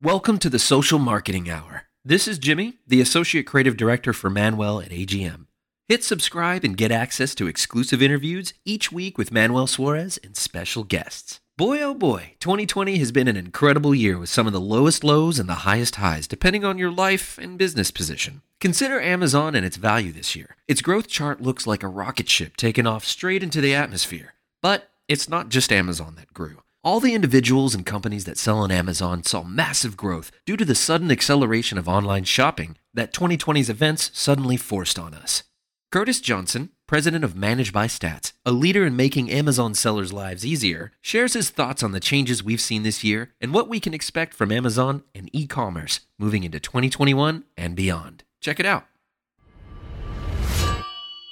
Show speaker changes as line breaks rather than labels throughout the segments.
Welcome to the Social Marketing Hour. This is Jimmy, the Associate Creative Director for Manuel at AGM. Hit subscribe and get access to exclusive interviews each week with Manuel Suarez and special guests. Boy, oh boy, 2020 has been an incredible year with some of the lowest lows and the highest highs, depending on your life and business position. Consider Amazon and its value this year. Its growth chart looks like a rocket ship taking off straight into the atmosphere. But it's not just Amazon that grew. All the individuals and companies that sell on Amazon saw massive growth due to the sudden acceleration of online shopping that 2020's events suddenly forced on us. Curtis Johnson, president of ManageByStats, a leader in making Amazon sellers' lives easier, shares his thoughts on the changes we've seen this year and what we can expect from Amazon and e commerce moving into 2021 and beyond. Check it out.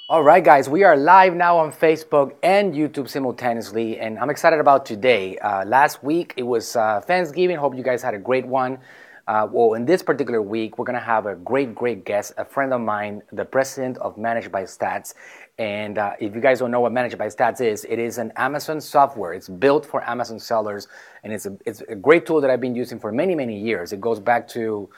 All right, guys, we are live now on Facebook and YouTube simultaneously, and I'm excited about today. Uh, last week it was uh, Thanksgiving. Hope you guys had a great one. Uh, well, in this particular week, we're gonna have a great, great guest, a friend of mine, the president of ManageByStats. And uh, if you guys don't know what ManageByStats is, it is an Amazon software. It's built for Amazon sellers, and it's a, it's a great tool that I've been using for many, many years. It goes back to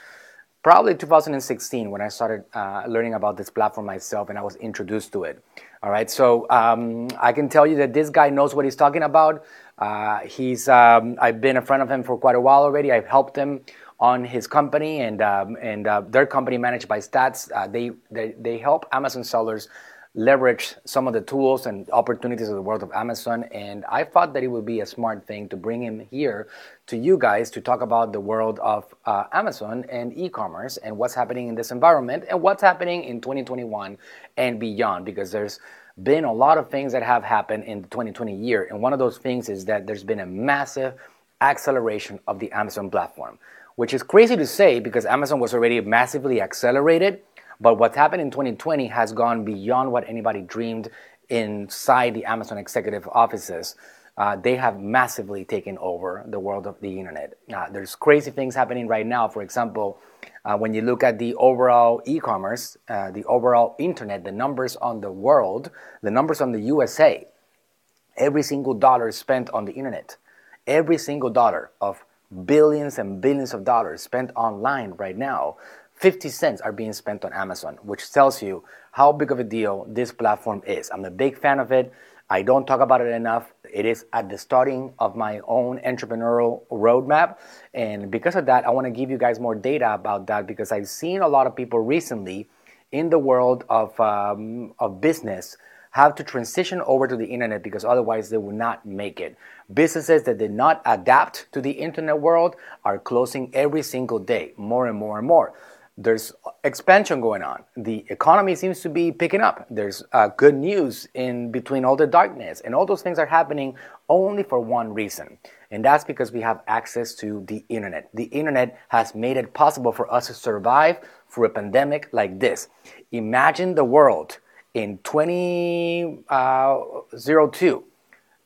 probably 2016 when I started uh, learning about this platform myself and I was introduced to it. All right, so um, I can tell you that this guy knows what he's talking about. Uh, he's um, I've been a friend of him for quite a while already. I've helped him on his company and um, and uh, their company ManageByStats. Uh, they, they they help Amazon sellers leverage some of the tools and opportunities of the world of Amazon. And I thought that it would be a smart thing to bring him here to you guys to talk about the world of uh, Amazon and e commerce and what's happening in this environment and what's happening in 2021 and beyond. Because there's been a lot of things that have happened in the 2020 year. And one of those things is that there's been a massive acceleration of the Amazon platform, which is crazy to say because Amazon was already massively accelerated but what's happened in 2020 has gone beyond what anybody dreamed inside the Amazon executive offices. Uh, they have massively taken over the world of the internet. Uh, there's crazy things happening right now. For example, uh, when you look at the overall e commerce, uh, the overall internet, the numbers on the world, the numbers on the USA, every single dollar spent on the internet, every single dollar of billions and billions of dollars spent online right now 50 cents are being spent on Amazon, which tells you how big of a deal this platform is. I'm a big fan of it. I don't talk about it enough. It is at the starting of my own entrepreneurial roadmap. And because of that, I want to give you guys more data about that because I've seen a lot of people recently in the world of, um, of business have to transition over to the internet because otherwise they will not make it. Businesses that did not adapt to the internet world are closing every single day, more and more and more there's expansion going on. The economy seems to be picking up. There's uh, good news in between all the darkness, and all those things are happening only for one reason, and that's because we have access to the internet. The internet has made it possible for us to survive through a pandemic like this. Imagine the world in 2002 uh,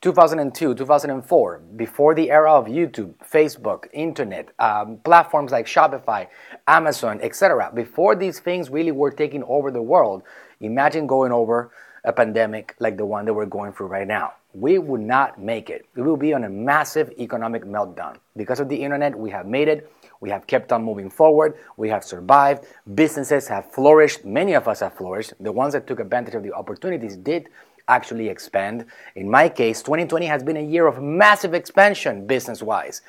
2002, 2004, before the era of YouTube, Facebook, internet, um, platforms like Shopify, Amazon, etc., before these things really were taking over the world, imagine going over a pandemic like the one that we're going through right now. We would not make it. We will be on a massive economic meltdown. Because of the internet, we have made it. We have kept on moving forward. We have survived. Businesses have flourished. Many of us have flourished. The ones that took advantage of the opportunities did actually expand. In my case, 2020 has been a year of massive expansion business wise.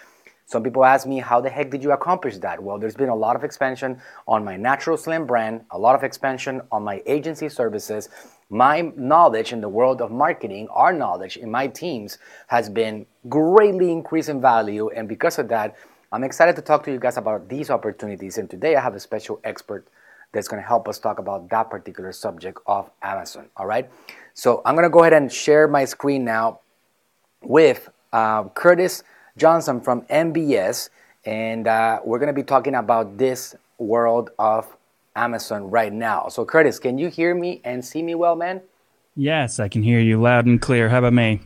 Some people ask me, how the heck did you accomplish that? Well, there's been a lot of expansion on my Natural Slim brand, a lot of expansion on my agency services. My knowledge in the world of marketing, our knowledge in my teams has been greatly increased in value. And because of that, I'm excited to talk to you guys about these opportunities. And today I have a special expert that's going to help us talk about that particular subject of Amazon. All right. So I'm going to go ahead and share my screen now with uh, Curtis Johnson from MBS, and uh, we're going to be talking about this world of Amazon right now. So, Curtis, can you hear me and see me well, man?
Yes, I can hear you loud and clear. How about me?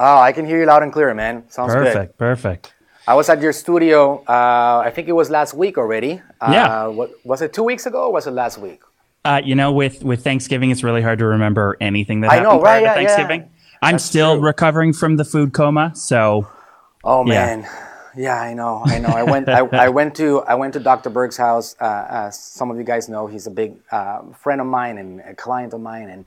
Oh, I can hear you loud and clear, man. Sounds
perfect,
good.
Perfect, perfect.
I was at your studio. Uh, I think it was last week already. Uh,
yeah.
What, was it two weeks ago or was it last week?
Uh, you know, with with Thanksgiving, it's really hard to remember anything that
I
happened
know,
prior
right?
to
Yeah,
Thanksgiving.
yeah.
I'm
That's
still
true.
recovering from the food coma, so
Oh man, Yeah, I know, I know. I went, I, I went to, I went to Dr. Berg's house. Uh, uh, some of you guys know he's a big uh, friend of mine and a client of mine, and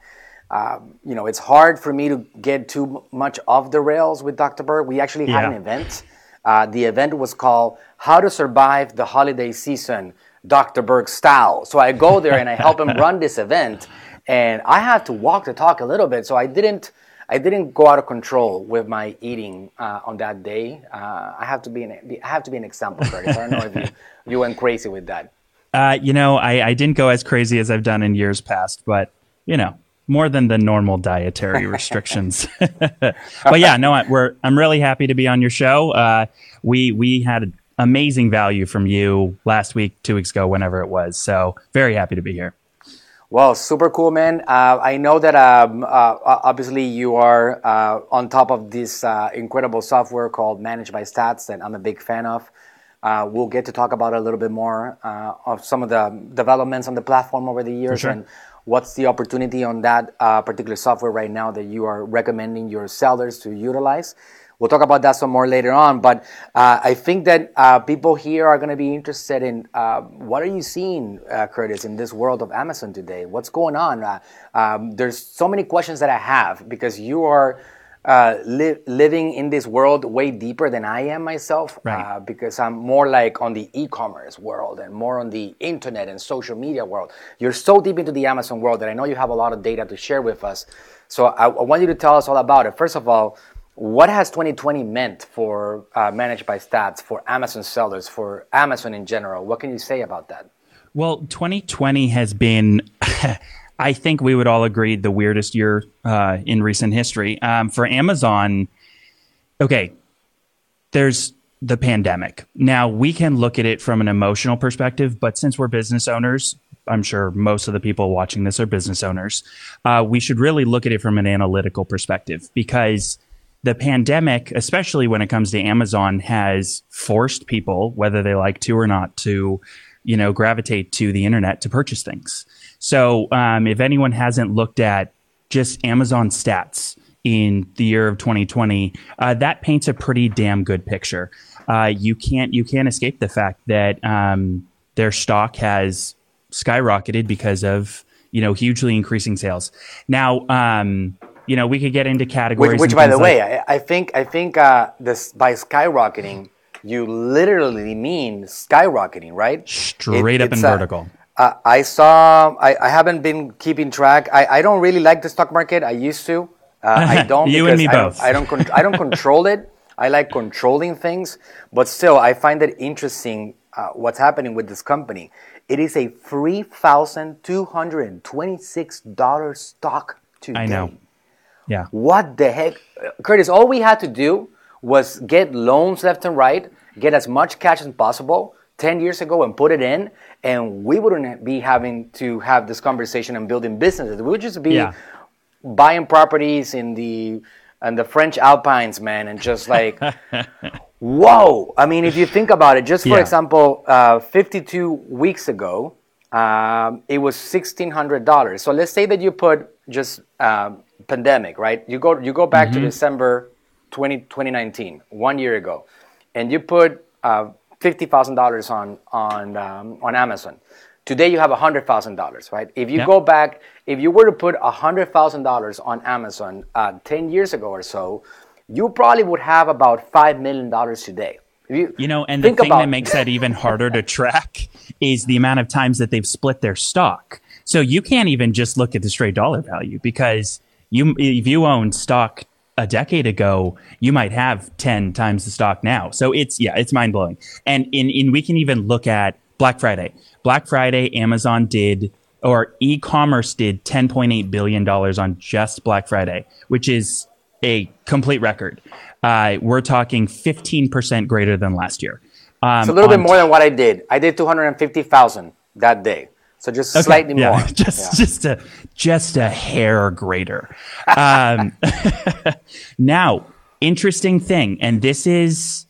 um, you know, it's hard for me to get too much off the rails with Dr. Berg. We actually had yeah. an event. Uh, the event was called "How to Survive the Holiday Season." Dr. Berg style. So I go there and I help him run this event, and I have to walk the talk a little bit. So I didn't I didn't go out of control with my eating uh, on that day. Uh, I have to be an I have to be an example, Curtis. I don't know if you, you went crazy with that.
Uh, you know, I, I didn't go as crazy as I've done in years past, but you know, more than the normal dietary restrictions. but yeah, no, we're I'm really happy to be on your show. Uh, we we had amazing value from you last week, two weeks ago, whenever it was. So very happy to be here.
Well, super cool, man. Uh, I know that um, uh, obviously you are uh, on top of this uh, incredible software called ManageByStats that I'm a big fan of. Uh, we'll get to talk about a little bit more uh, of some of the developments on the platform over the years sure. and what's the opportunity on that particular software right now that you are recommending your sellers to utilize. We'll talk about that some more later on. But uh, I think that uh, people here are going to be interested in uh, what are you seeing, uh, Curtis, in this world of Amazon today? What's going on? Uh, um, there's so many questions that I have because you are. Uh, li- living in this world way deeper than I am myself, right. because I'm more like on the e-commerce world and more on the internet and social media world. You're so deep into the Amazon world that I know you have a lot of data to share with us. So I, I want you to tell us all about it. First of all, what has 2020 meant for uh, ManageByStats, for Amazon sellers, for Amazon in general? What can you say about that?
Well, 2020 has been, I think we would all agree, the weirdest year uh, in recent history. Um, for Amazon, okay, there's the pandemic. Now, we can look at it from an emotional perspective, but since we're business owners, I'm sure most of the people watching this are business owners. Uh, we should really look at it from an analytical perspective because the pandemic, especially when it comes to Amazon, has forced people, whether they like to or not, to you know gravitate to the internet to purchase things. So um, if anyone hasn't looked at just Amazon stats in the year of 2020, uh, that paints a pretty damn good picture. Uh, you can't you can't escape the fact that um, their stock has skyrocketed because of you know hugely increasing sales. Now. Um, you know, we could get into categories.
Which, which by the like, way, I, I, think I think uh, this by skyrocketing, you literally mean skyrocketing, right?
Straight it, up in uh, vertical.
Uh, I saw. I, I haven't been keeping track. I, I don't really like the stock market. I used to. Uh, I don't.
you and me both.
I don't. I don't, I don't control it. I like controlling things, but still, I find it interesting uh, what's happening with this company. It is a three thousand two hundred and twenty-six dollar stock today.
I know. Yeah.
What the heck? Curtis, all we had to do was get loans left and right, get as much cash as possible 10 years ago and put it in, and we wouldn't be having to have this conversation and building businesses. We would just be yeah. buying properties in the and the French Alpines, man, and just like, whoa. I mean, if you think about it, just for yeah. example, uh, 52 weeks ago, um, it was $1,600. So let's say that you put just um, pandemic, right? You go you go back mm-hmm. to December 20, 2019, one year ago, and you put uh, fifty thousand dollars on on um, on Amazon. Today you have hundred thousand dollars, right? If you yep. go back, if you were to put hundred thousand dollars on Amazon uh, ten years ago or so, you probably would have about five million dollars today.
You, you, know, and the thing about- that makes that even harder to track is the amount of times that they've split their stock. So you can't even just look at the straight dollar value because you if you owned stock a decade ago, you might have 10 times the stock now. So it's, yeah, it's mind blowing. And in, in, we can even look at Black Friday. Black Friday, Amazon did, or e-commerce did $10.8 billion on just Black Friday, which is a complete record. Uh, we're talking 15% greater than last year.
Um, it's a little bit more than what I did. I did 250,000 that day. So just okay, slightly
yeah,
more.
Just yeah. just a just a hair greater. Um, now, interesting thing, and this is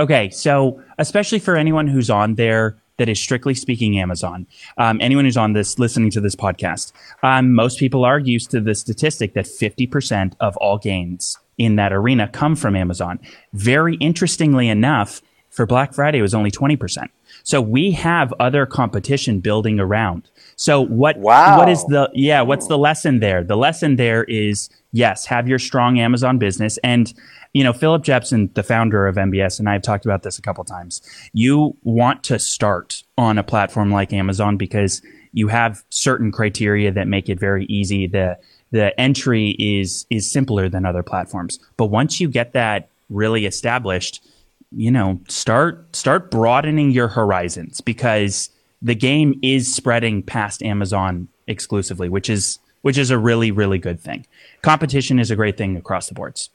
okay. So especially for anyone who's on there that is strictly speaking Amazon, um, anyone who's on this listening to this podcast, um, most people are used to the statistic that fifty percent of all gains in that arena come from Amazon. Very interestingly enough, For Black Friday, it was only 20%. So we have other competition building around. So what
wow.
what is the yeah, what's the lesson there? The lesson there is yes, have your strong Amazon business and you know, Philip Jepson, the founder of MBS, and I've talked about this a couple times. You want to start on a platform like Amazon because you have certain criteria that make it very easy. The the entry is is simpler than other platforms. But once you get that really established, you know, start start broadening your horizons because the game is spreading past Amazon exclusively, which is which is a really really good thing. Competition is a great thing across the boards.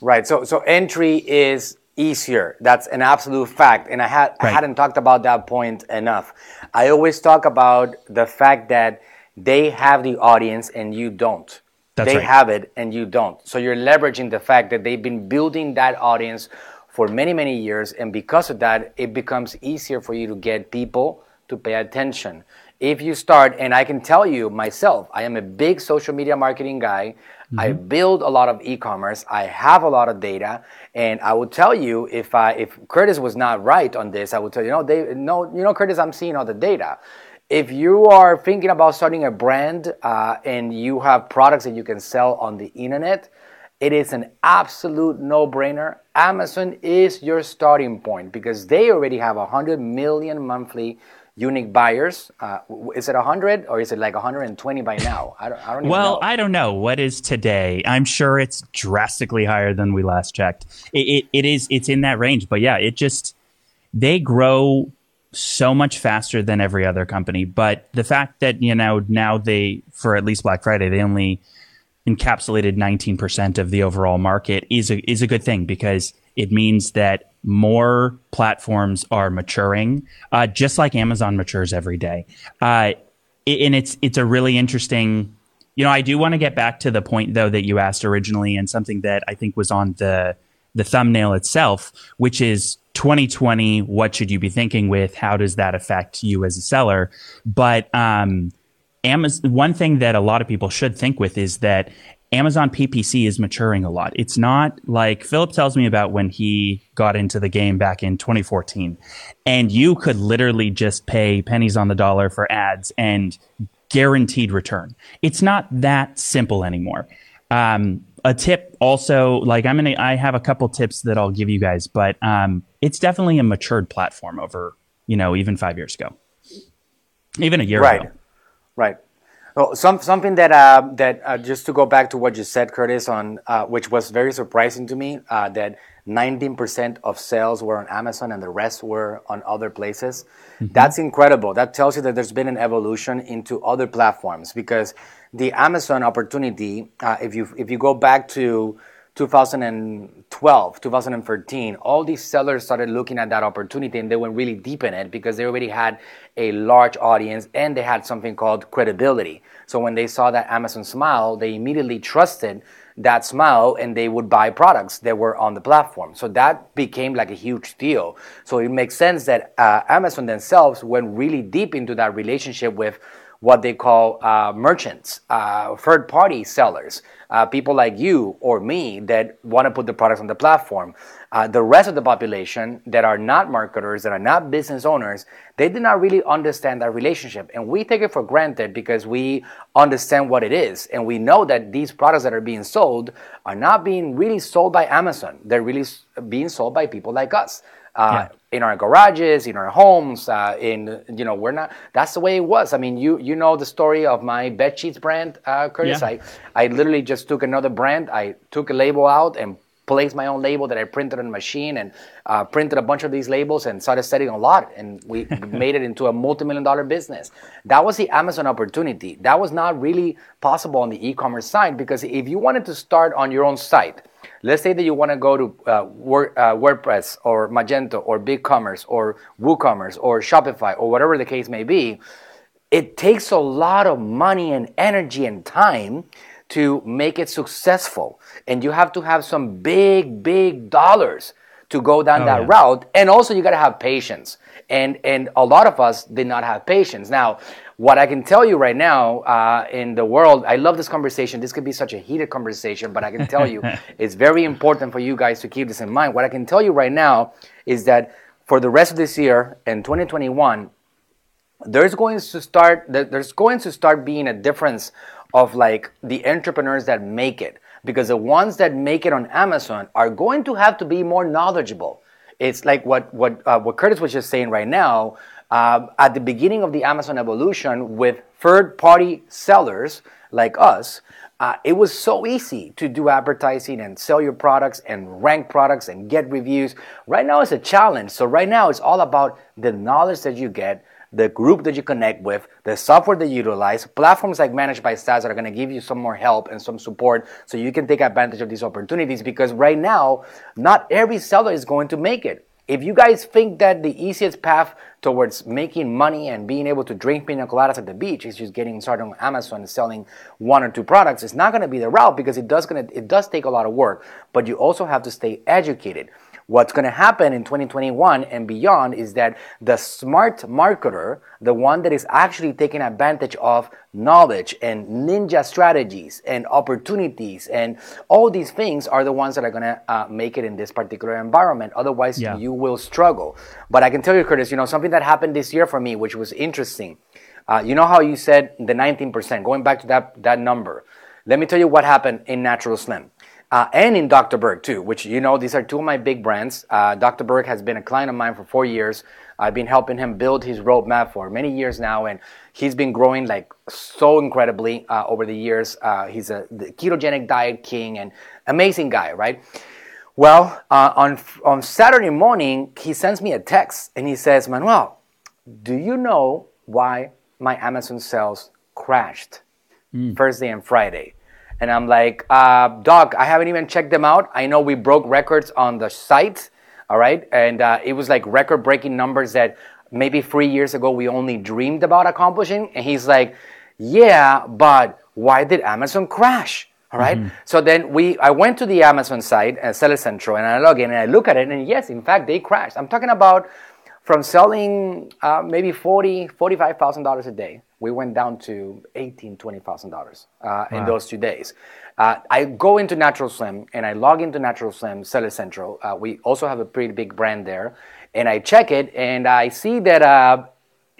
Right. So so entry is easier. That's an absolute fact. And I had right. I hadn't talked about that point enough. I always talk about the fact that they have the audience and you don't.
That's
they
right.
have it and you don't. So you're leveraging the fact that they've been building that audience for many, many years. And because of that, it becomes easier for you to get people to pay attention. If you start, and I can tell you myself, I am a big social media marketing guy. Mm-hmm. I build a lot of e-commerce. I have a lot of data, and I will tell you if I, if Curtis was not right on this, I would tell you, no, they, no, you know, Curtis, I'm seeing all the data. If you are thinking about starting a brand uh, and you have products that you can sell on the internet, it is an absolute no brainer. Amazon is your starting point because they already have 100 million monthly unique buyers. Uh, is it 100 or is it like 120 by now? I don't, I don't
well,
know.
I don't know. What is today? I'm sure it's drastically higher than we last checked. It, it, it is, it's in that range. But yeah, it just, they grow so much faster than every other company. But the fact that, you know, now they, for at least Black Friday, they only, encapsulated 19% of the overall market is a, is a good thing because it means that more platforms are maturing, uh, just like Amazon matures every day. Uh, and it's it's a really interesting. You know, I do want to get back to the point though that you asked originally, and something that I think was on the the thumbnail itself, which is 2020. What should you be thinking with? How does that affect you as a seller? But um, Amazon, one thing that a lot of people should think with is that Amazon PPC is maturing a lot. It's not like Philip tells me about when he got into the game back in 2014, and you could literally just pay pennies on the dollar for ads and guaranteed return. It's not that simple anymore. Um, a tip also, like I'm gonna, I have a couple tips that I'll give you guys, but um, it's definitely a matured platform over, you know, even five years ago, even a year
right.
ago.
Right. Well, some, something that uh, that uh, just to go back to what you said, Curtis, on uh, which was very surprising to me, uh, that 19% of sales were on Amazon and the rest were on other places. Mm-hmm. That's incredible. That tells you that there's been an evolution into other platforms because the Amazon opportunity, uh, if you if you go back to 2012, 2013, all these sellers started looking at that opportunity and they went really deep in it because they already had a large audience and they had something called credibility. So when they saw that Amazon smile, they immediately trusted that smile and they would buy products that were on the platform. So that became like a huge deal. So it makes sense that uh, Amazon themselves went really deep into that relationship with what they call uh, merchants, uh, third party sellers, uh, people like you or me that want to put the products on the platform. Uh, the rest of the population that are not marketers, that are not business owners, they did not really understand that relationship. And we take it for granted because we understand what it is. And we know that these products that are being sold are not being really sold by Amazon, they're really being sold by people like us. Uh, yeah. In our garages, in our homes, uh, in you know, we're not. That's the way it was. I mean, you you know the story of my bed sheets brand, uh, Curtis. Yeah. I I literally just took another brand. I took a label out and placed my own label that I printed on a machine and uh, printed a bunch of these labels and started selling a lot. And we made it into a multi-million dollar business. That was the Amazon opportunity. That was not really possible on the e-commerce side because if you wanted to start on your own site, let's say that you want to go to uh, Word, uh, WordPress or Magento or BigCommerce or WooCommerce or Shopify or whatever the case may be, it takes a lot of money and energy and time to make it successful. And you have to have some big, big dollars to go down oh, that yeah. route. And also you got to have patience. And and a lot of us did not have patience. Now, what I can tell you right now uh, in the world, I love this conversation. This could be such a heated conversation, but I can tell you it's very important for you guys to keep this in mind. What I can tell you right now is that for the rest of this year and 2021, there's going to start there's going to start being a difference of like the entrepreneurs that make it because the ones that make it on Amazon are going to have to be more knowledgeable. It's like what what uh, what Curtis was just saying right now. Uh, at the beginning of the Amazon evolution, with third-party sellers like us, uh, it was so easy to do advertising and sell your products and rank products and get reviews. Right now, it's a challenge. So right now, it's all about the knowledge that you get the group that you connect with, the software that you utilize, platforms like ManageByStats are going to give you some more help and some support so you can take advantage of these opportunities because right now, not every seller is going to make it. If you guys think that the easiest path towards making money and being able to drink pina coladas at the beach is just getting started on Amazon and selling one or two products, it's not going to be the route because it does gonna it does take a lot of work. But you also have to stay educated. What's going to happen in 2021 and beyond is that the smart marketer, the one that is actually taking advantage of knowledge and ninja strategies and opportunities and all these things are the ones that are going to uh, make it in this particular environment. Otherwise, yeah. you will struggle. But I can tell you, Curtis, you know, something that happened this year for me, which was interesting. Uh, you know how you said the 19%, going back to that, that number. Let me tell you what happened in Natural Slim uh, and in Dr. Berg too, which you know these are two of my big brands. Uh, Dr. Berg has been a client of mine for four years. I've been helping him build his roadmap for many years now, and he's been growing like so incredibly uh, over the years. Uh, he's a ketogenic diet king and amazing guy, right? Well, uh, on on Saturday morning, he sends me a text and he says, "Manuel, do you know why my Amazon sales crashed mm. Thursday and Friday?" And I'm like, uh, Doc, I haven't even checked them out. I know we broke records on the site, all right? And uh, it was like record breaking numbers that maybe three years ago we only dreamed about accomplishing. And he's like, Yeah, but why did Amazon crash? All right? mm-hmm. So then we, I went to the Amazon site, uh, Seller Central, and I log in and I look at it, and yes, in fact, they crashed. I'm talking about from selling uh, maybe forty, forty-five thousand dollars a day we went down to eighteen, twenty thousand uh, dollars in those two days. Uh, I go into Natural Slim and I log into Natural Slim Seller Central. Uh, we also have a pretty big brand there, and I check it and I see that, uh,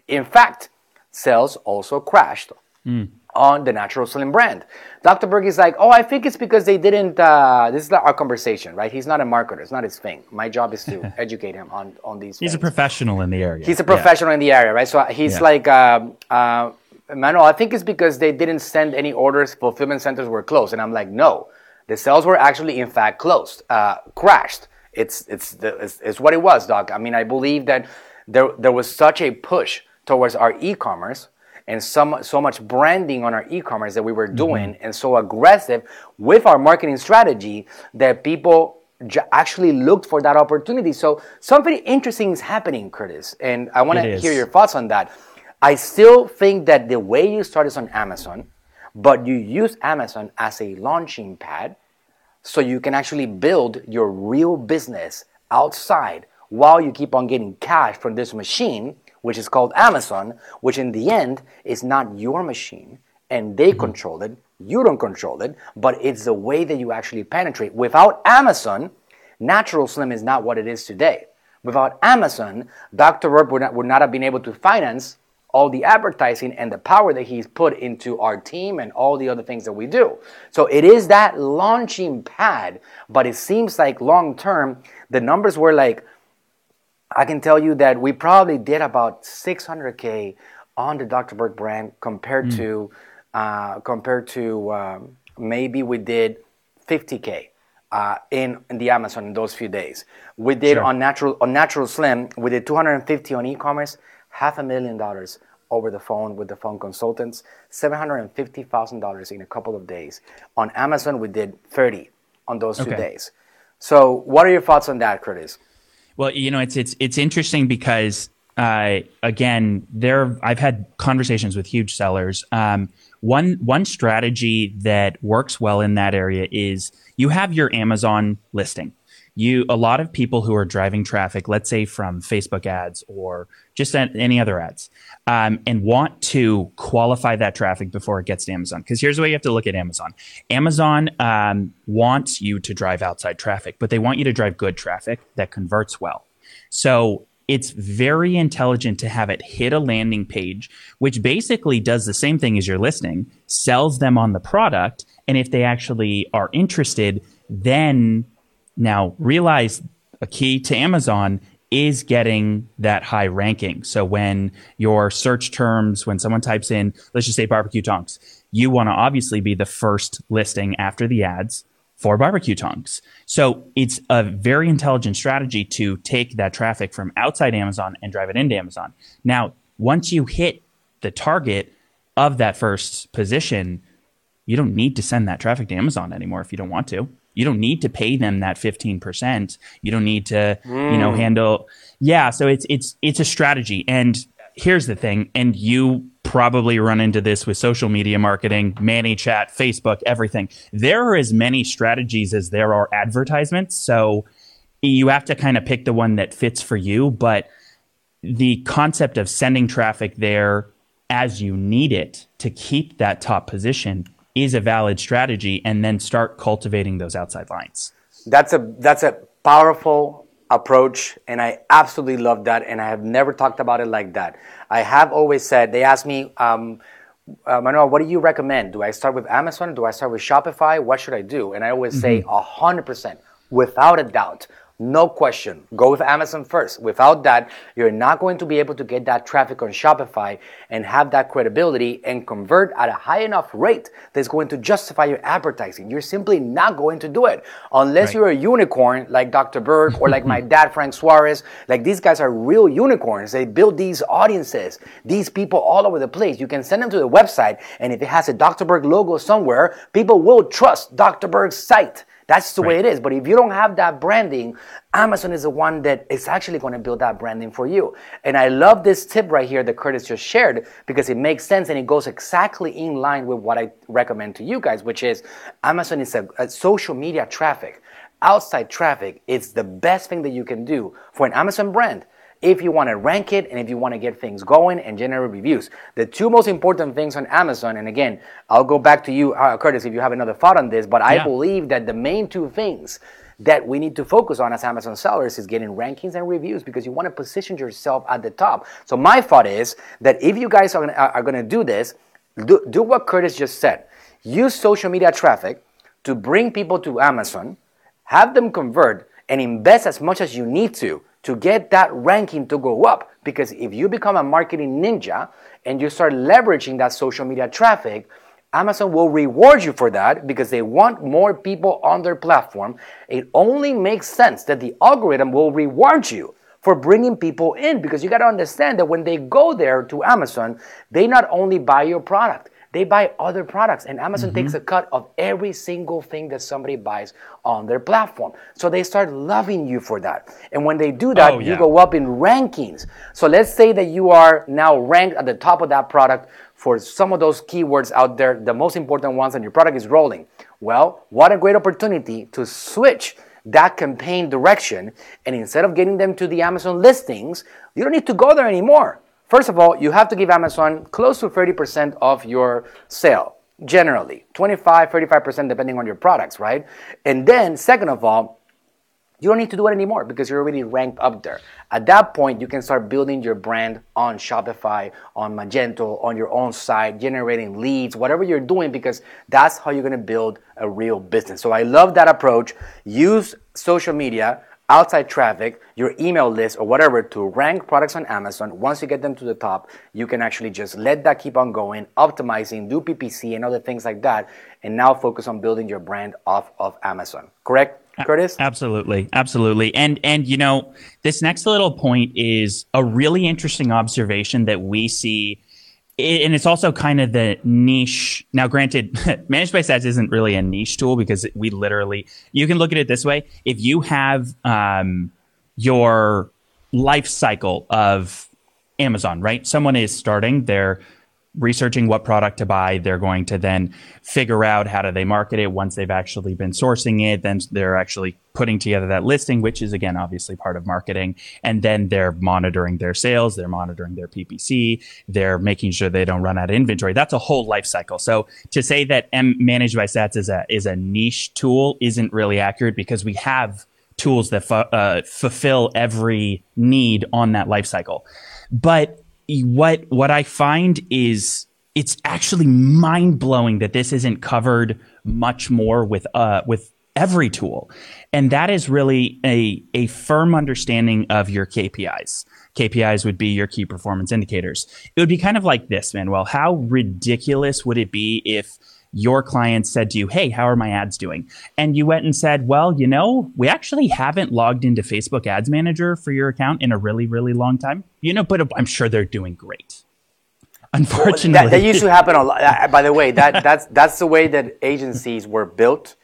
in fact, sales also crashed. Mm on the Natural Slim brand. Dr. Berg is like, oh, I think it's because they didn't. Uh, this is our conversation, right? He's not a marketer; it's not his thing. My job is to educate him on on these.
He's
things.
a professional in the area.
He's a professional yeah. in the area, right? So he's yeah. like, uh, uh, Manuel, I think it's because they didn't send any orders. Fulfillment centers were closed, and I'm like, no, the sales were actually, in fact, closed, uh, crashed. It's it's, the, it's it's what it was, doc. I mean, I believe that there there was such a push towards our e-commerce and so, so much branding on our e-commerce that we were mm-hmm. doing mm-hmm. and so aggressive with our marketing strategy that people actually looked for that opportunity. So something interesting is happening, Curtis, and I want to hear your thoughts on that. I still think that the way you start is on Amazon, but you use Amazon as a launching pad so you can actually build your real business outside while you keep on getting cash from this machine which is called Amazon, which in the end is not your machine and they mm-hmm. control it. You don't control it, but it's the way that you actually penetrate. Without Amazon, Natural Slim is not what it is today. Without Amazon, Dr. Berg would not, would not have been able to finance all the advertising and the power that he's put into our team and all the other things that we do. So it is that launching pad, but it seems like long term, the numbers were like I can tell you that we probably did about 600k on the Dr. Berg brand compared mm. to uh, compared to um, maybe we did 50k uh, in, in the Amazon in those few days. We did sure. on natural on Natural Slim we did 250 on e-commerce, half a million dollars over the phone with the phone consultants, $750,000 in a couple of days. On Amazon we did 30 on those okay. two days. So, what are your thoughts on that, Curtis?
Well, you know, it's it's it's interesting because uh, again, there I've had conversations with huge sellers. Um, one one strategy that works well in that area is you have your Amazon listing you a lot of people who are driving traffic let's say from facebook ads or just any other ads um, and want to qualify that traffic before it gets to amazon because here's the way you have to look at amazon amazon um, wants you to drive outside traffic but they want you to drive good traffic that converts well so it's very intelligent to have it hit a landing page, which basically does the same thing as your listing, sells them on the product. And if they actually are interested, then now realize a key to Amazon is getting that high ranking. So when your search terms, when someone types in, let's just say barbecue tongs, you want to obviously be the first listing after the ads for barbecue tongs. So it's a very intelligent strategy to take that traffic from outside Amazon and drive it into Amazon. Now, once you hit the target of that first position, you don't need to send that traffic to Amazon anymore if you don't want to. You don't need to pay them that 15%. You don't need to, mm. you know, mm. handle Yeah, so it's it's it's a strategy and here's the thing and you probably run into this with social media marketing, ManyChat, Facebook, everything. There are as many strategies as there are advertisements. So you have to kind of pick the one that fits for you. But the concept of sending traffic there as you need it to keep that top position is a valid strategy and then start cultivating those outside lines.
That's a that's a powerful approach and I absolutely love that and I have never talked about it like that. I have always said they ask me um, uh, Manuel, what do you recommend? Do I start with Amazon? Do I start with Shopify? What should I do? And I always mm-hmm. say 100%, without a doubt, no question. Go with Amazon first. Without that, you're not going to be able to get that traffic on Shopify and have that credibility and convert at a high enough rate that's going to justify your advertising. You're simply not going to do it unless right. you're a unicorn like Dr. Berg or like my dad, Frank Suarez. Like these guys are real unicorns. They build these audiences, these people all over the place. You can send them to the website, and if it has a Dr. Berg logo somewhere, people will trust Dr. Berg's site. That's the right. way it is. But if you don't have that branding, Amazon is the one that is actually going to build that branding for you. And I love this tip right here that Curtis just shared because it makes sense and it goes exactly in line with what I recommend to you guys, which is Amazon is a, a social media traffic. Outside traffic is the best thing that you can do for an Amazon brand if you want to rank it and if you want to get things going and generate reviews. The two most important things on Amazon, and again, I'll go back to you, uh, Curtis, if you have another thought on this, but I believe that the main two things that we need to focus on as Amazon sellers is getting rankings and reviews because you want to position yourself at the top. So my thought is that if you guys are are gonna do this, do, do what Curtis just said. Use social media traffic to bring people to Amazon, have them convert, and invest as much as you need to to get that ranking to go up. Because if you become a marketing ninja and you start leveraging that social media traffic, Amazon will reward you for that because they want more people on their platform. It only makes sense that the algorithm will reward you for bringing people in because you got to understand that when they go there to Amazon, they not only buy your product, they buy other products, and Amazon mm-hmm. takes a cut of every single thing that somebody buys on their platform. So they start loving you for that. And when they do that, oh, yeah. you go up in rankings. So let's say that you are now ranked at the top of that product for some of those keywords out there, the most important ones, and your product is rolling. Well, what a great opportunity to switch that campaign direction. And instead of getting them to the Amazon listings, you don't need to go there anymore. First of all, you have to give Amazon close to 30% of your sale, generally 25, 35% depending on your products, right? And then, second of all, you don't need to do it anymore because you're already ranked up there. At that point, you can start building your brand on Shopify, on Magento, on your own site, generating leads, whatever you're doing, because that's how you're gonna build a real business. So I love that approach. Use social media outside traffic, your email list, or whatever to rank products on Amazon. Once you get them to the top, you can actually just let that keep on going, optimizing, do PPC, and other things like that, and now focus on building your brand off of Amazon. Correct? Curtis?
Absolutely. Absolutely. And and you know, this next little point is a really interesting observation that we see and it's also kind of the niche. Now, granted, ManageByStats isn't really a niche tool because we literally, you can look at it this way. If you have um, your life cycle of Amazon, right? Someone is starting, they're researching what product to buy. They're going to then figure out how do they market it once they've actually been sourcing it. Then they're actually putting together that listing, which is again obviously part of marketing. And then they're monitoring their sales, they're monitoring their PPC, they're making sure they don't run out of inventory. That's a whole life cycle. So to say that M ManageByStats is a is a niche tool isn't really accurate because we have tools that fu- uh, fulfill every need on that life cycle. But what what I find is it's actually mind blowing that this isn't covered much more with uh, with every tool, and that is really a a firm understanding of your KPIs. KPIs would be your key performance indicators. It would be kind of like this, Manuel. How ridiculous would it be if your client said to you, Hey, how are my ads doing? And you went and said, Well, you know, we actually haven't logged into Facebook Ads Manager for your account in a really, really long time. You know, but I'm sure they're doing great. Unfortunately,
that, that, used to happen a lot. Uh, by the way, that that's that's the way that agencies were built.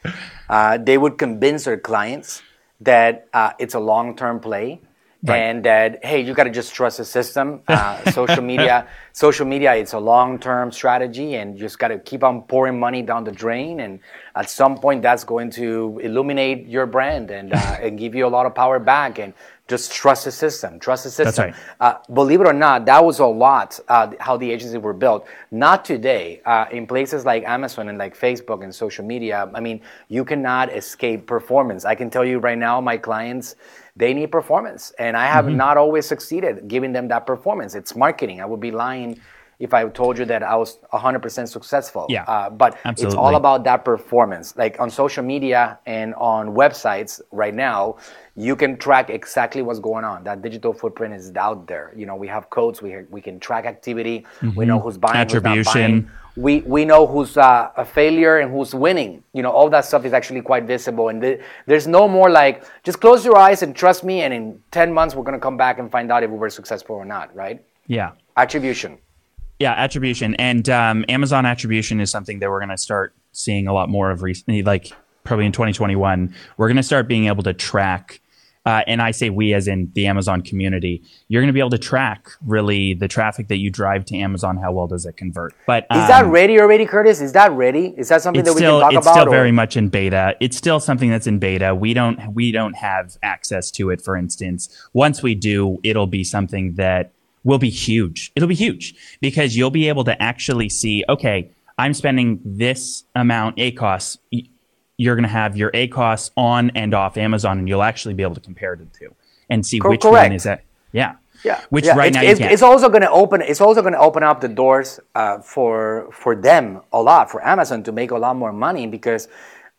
Uh, they would convince their clients that uh, it's a long-term play, Right. and that hey you got to just trust the system uh, social media social media it's a long-term strategy and you just got to keep on pouring money down the drain and at some point that's going to illuminate your brand and uh, and give you a lot of power back and just trust the system trust the system
right. uh,
believe it or not that was a lot uh, how the agencies were built not today uh, in places like amazon and like facebook and social media i mean you cannot escape performance i can tell you right now my clients they need performance. And I have mm-hmm. not always succeeded giving them that performance. It's marketing. I would be lying if I told you that I was 100% successful.
Yeah,
uh, but
absolutely.
it's all about that performance. Like on social media and on websites right now, you can track exactly what's going on. That digital footprint is out there. You know, we have codes. We we can track activity. Mm-hmm. We know who's buying,
attribution.
Who's not buying we we know who's uh, a failure and who's winning. You know, all that stuff is actually quite visible, and th- there's no more like just close your eyes and trust me, and in ten months we're gonna come back and find out if we were successful or not, right?
Yeah.
Attribution.
Yeah, attribution and um, Amazon attribution is something that we're gonna start seeing a lot more of recently, like probably in 2021. We're gonna start being able to track uh, and I say we as in the Amazon community, you're going to be able to track really the traffic that you drive to Amazon. How well does it convert? But
um, is that um, ready already, Curtis? Is that ready? Is that something that we
still,
can talk
it's
about?
It's still or? very much in beta. It's still something that's in beta. We don't we don't have access to it. For instance, once we do, it'll be something that will be huge. It'll be huge because you'll be able to actually see. Okay, I'm spending this amount ACOS you're going to have your ACOS on and off Amazon, and you'll actually be able to compare the two and see which
correct.
one is that. Yeah.
Yeah.
Which
yeah.
right
it's,
now
it's, it's also going to open. It's also going to open up the doors uh, for for them a lot for Amazon to make a lot more money because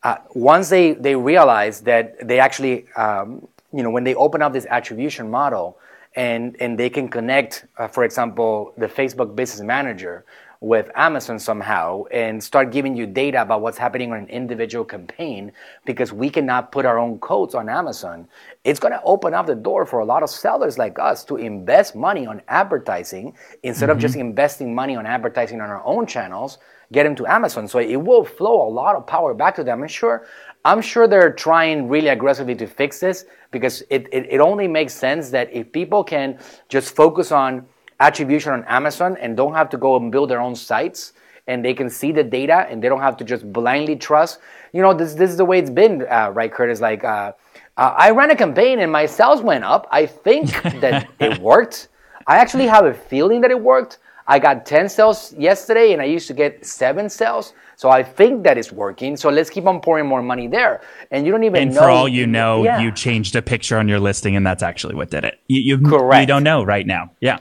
uh, once they they realize that they actually um, you know when they open up this attribution model and and they can connect, uh, for example, the Facebook Business Manager with Amazon somehow and start giving you data about what's happening on an individual campaign because we cannot put our own codes on Amazon, it's going to open up the door for a lot of sellers like us to invest money on advertising instead mm-hmm. of just investing money on advertising on our own channels, get them to Amazon. So it will flow a lot of power back to them. I'm sure I'm sure they're trying really aggressively to fix this because it, it, it only makes sense that if people can just focus on attribution on Amazon and don't have to go and build their own sites and they can see the data and they don't have to just blindly trust. You know, this, this is the way it's been, uh, right, Curtis? Like, uh, uh, I ran a campaign and my sales went up. I think that it worked. I actually have a feeling that it worked. I got 10 sales yesterday and I used to get seven sales. So I think that is working. So let's keep on pouring more money there. And you don't even know.
and
know.
for all you know, yeah. you changed a picture on your listing and that's actually what did it. You, you,
Correct.
you don't know right now. Yeah.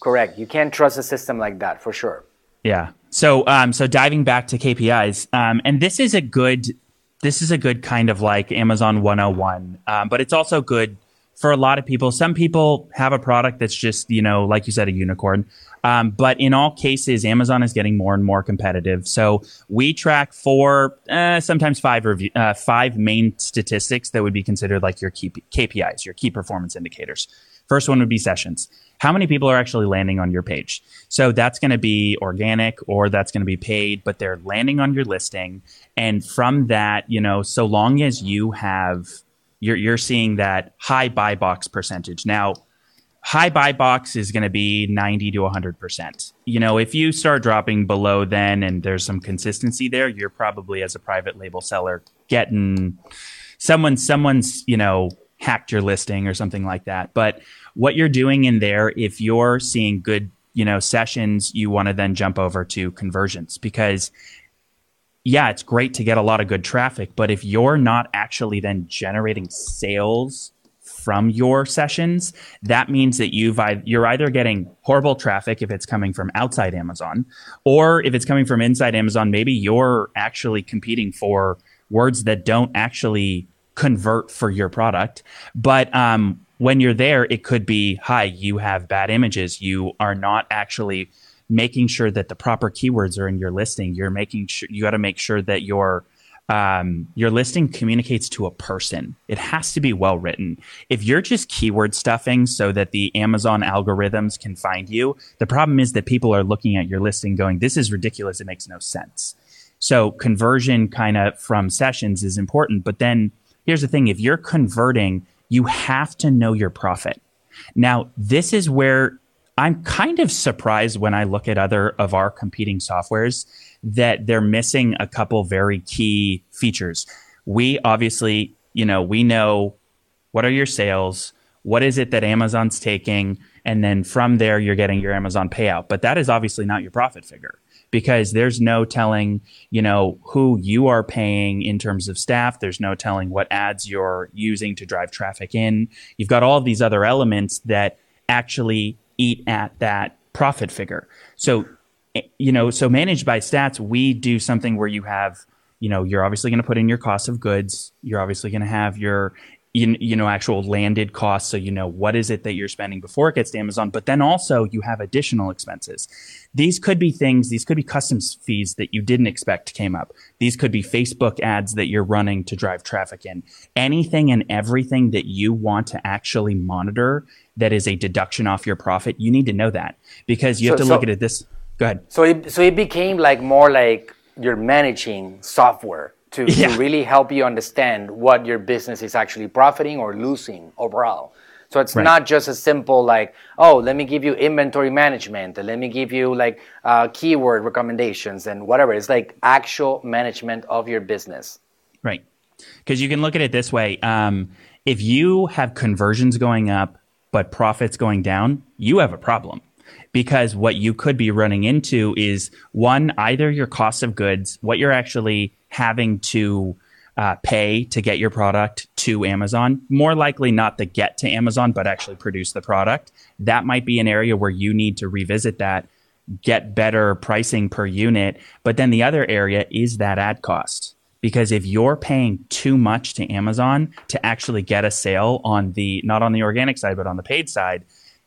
Correct. You can't trust a system like that for sure.
Yeah. So, um, so diving back to KPIs, um, and this is a good, this is a good kind of like Amazon 101, um, but it's also good for a lot of people. Some people have a product that's just, you know, like you said, a unicorn. Um, but in all cases, Amazon is getting more and more competitive. So we track four, uh, sometimes five review, uh, five main statistics that would be considered like your key KPIs, your key performance indicators. First one would be sessions how many people are actually landing on your page. So that's going to be organic or that's going to be paid, but they're landing on your listing. And from that, you know, so long as you have, you're, you're seeing that high buy box percentage. Now, high buy box is going to be 90 to 100%. You know, if you start dropping below then and there's some consistency there, you're probably as a private label seller getting someone someone's, you know, hacked your listing or something like that. But what you're doing in there, if you're seeing good, you know, sessions, you want to then jump over to conversions because yeah, it's great to get a lot of good traffic, but if you're not actually then generating sales from your sessions, that means that you've you're either getting horrible traffic if it's coming from outside Amazon, or if it's coming from inside Amazon, maybe you're actually competing for words that don't actually convert for your product. But um, when you're there, it could be, hi, you have bad images. You are not actually making sure that the proper keywords are in your listing. You're making sure you got to make sure that your um, your listing communicates to a person. It has to be well written. If you're just keyword stuffing so that the Amazon algorithms can find you, the problem is that people are looking at your listing going, this is ridiculous. It makes no sense. So conversion kind of from sessions is important. But then here's the thing if you're converting, you have to know your profit. Now, this is where I'm kind of surprised when I look at other of our competing softwares that they're missing a couple very key features. We obviously, you know, we know what are your sales, what is it that Amazon's taking, and then from there you're getting your Amazon payout. But that is obviously not your profit figure because there's no telling, you know, who you are paying in terms of staff. There's no telling what ads you're using to drive traffic in. You've got all these other elements that actually eat at that profit figure. So Eh, you know, so ManageByStats, we do something where you have, you know, you're obviously going to put in your cost of goods. You're obviously going to have your, you, you know, actual landed costs. So you know what is it that you're spending before it gets to Amazon. But then also you have additional expenses. These could be things. These could be customs fees that you didn't expect came up. These could be Facebook ads that you're running to drive traffic in. Anything and everything that you want to actually monitor that is a deduction off your profit. You need to know that because you have to so, look at it this Go ahead.
So it, so it became like more like you're managing software to, yeah. to really help you understand what your business is actually profiting or losing overall. So it's right. not just a simple like, oh, let me give you inventory management, and let me give you like uh, keyword recommendations and whatever. It's like actual management of your business.
Right. Because you can look at it this way: um, if you have conversions going up but profits going down, you have a problem because what you could be running into is one, either your cost of goods, what you're actually having to uh, pay to get your product to Amazon, more likely not the get to Amazon, but actually produce the product. That might be an area where you need to revisit that, get better pricing per unit. But then the other area is that ad cost. Because if you're paying too much to Amazon to actually get a sale on the, not on the organic side, but on the paid side,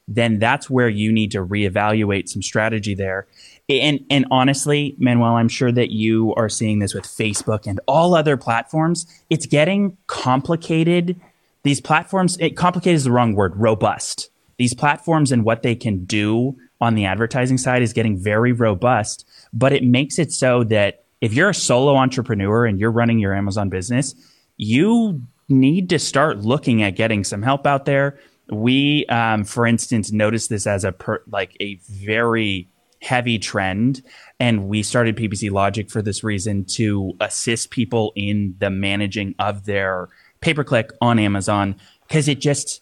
then that's where you need to reevaluate some strategy there. And and honestly, Manuel, I'm sure that you are seeing this with Facebook and all other platforms. It's getting complicated. These platforms, it, complicated is the wrong word, robust. These platforms and what they can do on the advertising side is getting very robust, but it makes it so that if you're a solo entrepreneur and you're running your Amazon business, you need to start looking at getting some help out there we, um, for instance, noticed this as a per, like a very heavy trend, and we started PPC Logic for this reason to assist people in the managing of their pay per click on Amazon because it just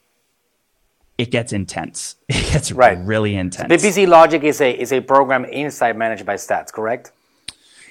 it gets intense. It gets right. really intense.
PPC Logic is a is a program inside ManageByStats, correct?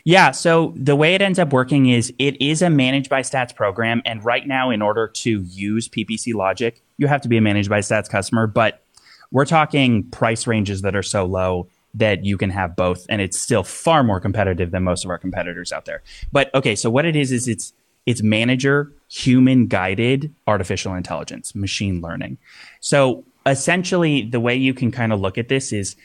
Yeah. So the way it ends up working is it is a ManageByStats program. And right now, in order to use PPC logic, you have to be a ManageByStats customer. But we're talking price ranges that are so low that you can have both. And it's still far more competitive than most of our competitors out there. But okay. So what it is, is it's, it's manager human guided artificial intelligence, machine learning. So essentially, the way you can kind of look at this is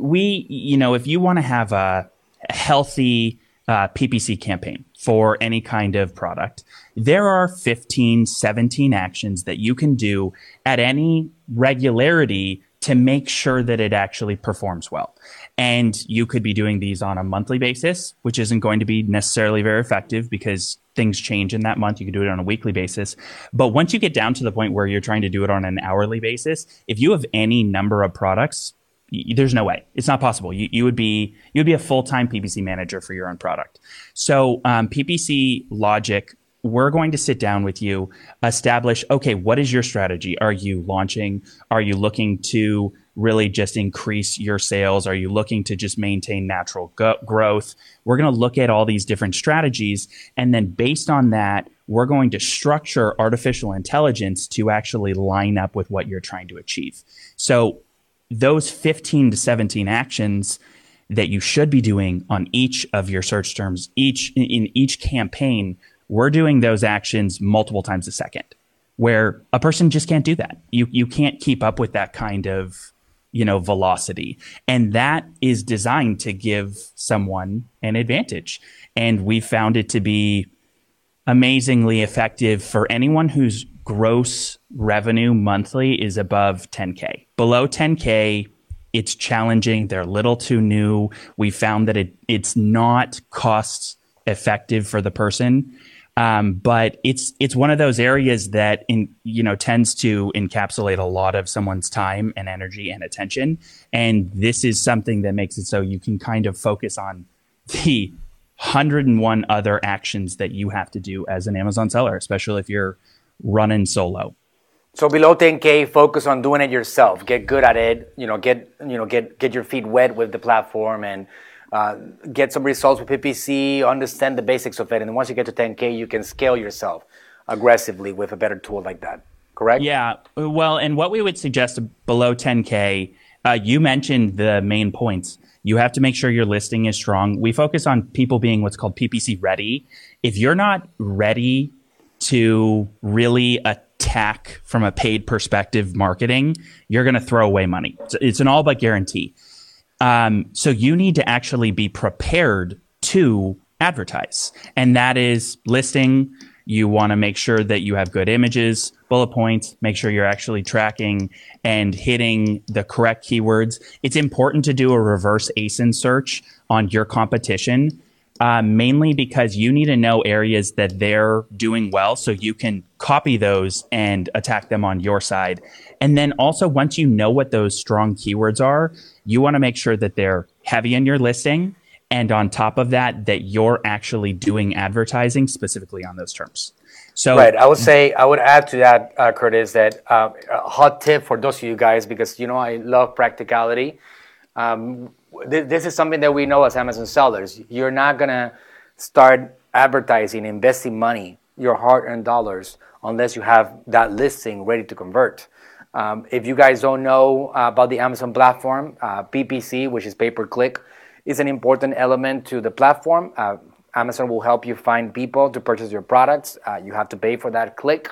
we, you know, if you want to have a, healthy uh, PPC campaign for any kind of product, there are 15, 17 actions that you can do at any regularity to make sure that it actually performs well. And you could be doing these on a monthly basis, which isn't going to be necessarily very effective because things change in that month. You can do it on a weekly basis. But once you get down to the point where you're trying to do it on an hourly basis, if you have any number of products, there's no way it's not possible you, you would be you would be a full-time ppc manager for your own product so um, ppc logic we're going to sit down with you establish okay what is your strategy are you launching are you looking to really just increase your sales? Are you looking to just maintain natural go- growth? We're going to look at all these different strategies. And then based on that, we're going to structure artificial intelligence to actually line up with what you're trying to achieve. So those 15 to 17 actions that you should be doing on each of your search terms, each in each campaign, we're doing those actions multiple times a second where a person just can't do that. You you can't keep up with that kind of you know velocity and that is designed to give someone an advantage and we found it to be amazingly effective for anyone whose gross revenue monthly is above 10k below 10k it's challenging. They're little too new. We found that it it's not cost effective for the person um, but it's it's one of those areas that in you know tends to encapsulate a lot of someone's time and energy and attention. And this is something that makes it so you can kind of focus on the 101 other actions that you have to do as an Amazon seller, especially if you're running solo.
So below 10k, focus on doing it yourself. Get good at it. You know, get you know get get your feet wet with the platform and uh, get some results with PPC, understand the basics of it, and then once you get to 10K, you can scale yourself aggressively with a better tool like that. Correct?
Yeah. Well, and what we would suggest below 10K, uh, you mentioned the main points. You have to make sure your listing is strong. We focus on people being what's called PPC ready. If you're not ready to really attack from a paid perspective marketing, you're going to throw away money. It's, an all but guarantee. Um, so you need to actually be prepared to advertise. And that is listing. You want to make sure that you have good images, bullet points, make sure you're actually tracking and hitting the correct keywords. It's important to do a reverse ASIN search on your competition uh, mainly because you need to know areas that they're doing well so you can copy those and attack them on your side. And then also, once you know what those strong keywords are, you want to make sure that they're heavy in your listing. And on top of that, that you're actually doing advertising specifically on those terms.
So, right. I would say, I would add to that, uh, Curtis, that uh, a hot tip for those of you guys, because you know I love practicality. Um, this is something that we know as Amazon sellers. You're not gonna start advertising, investing money, your hard-earned dollars, unless you have that listing ready to convert. Um, if you guys don't know uh, about the Amazon platform, uh, PPC, which is pay per click, is an important element to the platform. Uh, Amazon will help you find people to purchase your products. Uh, you have to pay for that click,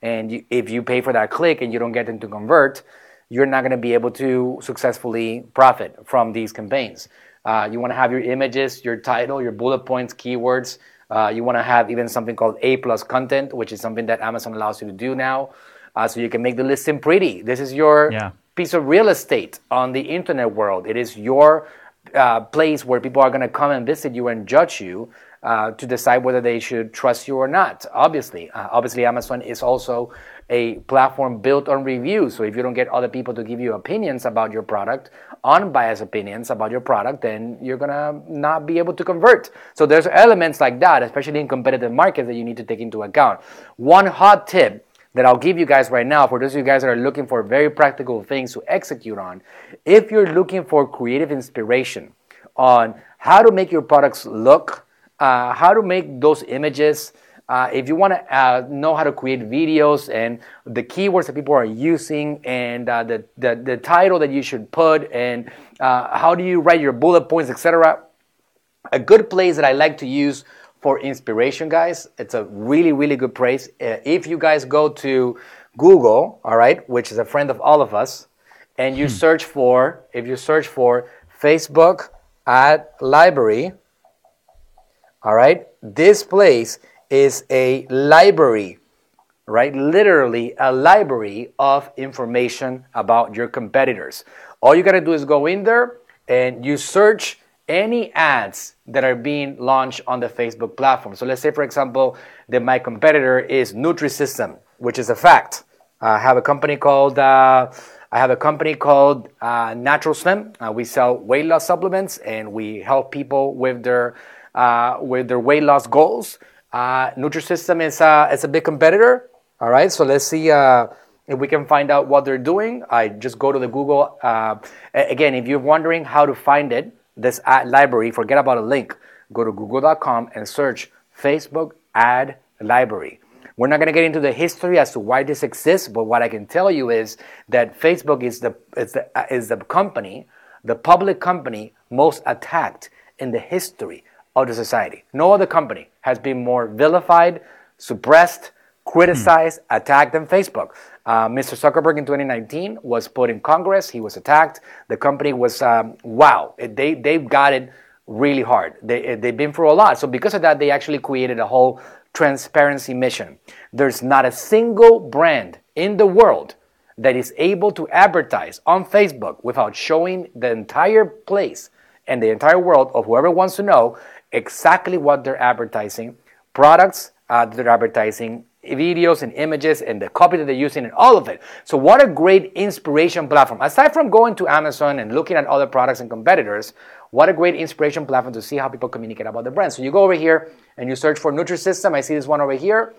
and you, if you pay for that click and you don't get them to convert, you're not going to be able to successfully profit from these campaigns. Uh, you want to have your images, your title, your bullet points, keywords. Uh, you want to have even something called A plus content, which is something that Amazon allows you to do now. Uh, so you can make the listing pretty. This is your yeah. piece of real estate on the internet world. It is your uh, place where people are going to come and visit you and judge you uh, to decide whether they should trust you or not. Obviously, uh, obviously, Amazon is also a platform built on reviews. So if you don't get other people to give you opinions about your product, unbiased opinions about your product, then you're gonna not be able to convert. So there's elements like that, especially in competitive markets, that you need to take into account. One hot tip that I'll give you guys right now for those of you guys that are looking for very practical things to execute on. If you're looking for creative inspiration on how to make your products look, uh, how to make those images uh, if you want to uh, know how to create videos and the keywords that people are using and uh, the, the, the, title that you should put and uh, how do you write your bullet points, etc. A good place that I like to use for inspiration, guys, it's a really, really good place. Uh, if you guys go to Google, all right, which is a friend of all of us, and you hmm. search for, if you search for Facebook ad library, all right, this place is a library, right? Literally a library of information about your competitors. All you gotta do is go in there and you search any ads that are being launched on the Facebook platform. So let's say, for example, that my competitor is Nutrisystem, which is a fact. I have a company called uh, I have a company called uh, Natural Slim. Uh, we sell weight loss supplements and we help people with their uh, with their weight loss goals. Uh, Nutrisystem is, uh, is a big competitor. All right, so let's see. Uh, If we can find out what they're doing, I just go to the Google. Uh, again, if you're wondering how to find it, this ad library, forget about a link. Go to google.com and search Facebook ad library. We're not going to get into the history as to why this exists, but what I can tell you is that Facebook is the, is the, is the company, the public company most attacked in the history of the society. No other company has been more vilified, suppressed, criticized, hmm. attacked than Facebook. Uh, Mr. Zuckerberg in 2019 was put in Congress. He was attacked. The company was, um, wow, they, they've got it really hard. They, they've been through a lot. So, because of that, they actually created a whole transparency mission. There's not a single brand in the world that is able to advertise on Facebook without showing the entire place and the entire world of whoever wants to know exactly what they're advertising, products uh, that they're advertising, videos and images and the copy that they're using and all of it. So what a great inspiration platform. Aside from going to Amazon and looking at other products and competitors, what a great inspiration platform to see how people communicate about the brand. So you go over here and you search for Nutrisystem. I see this one over here.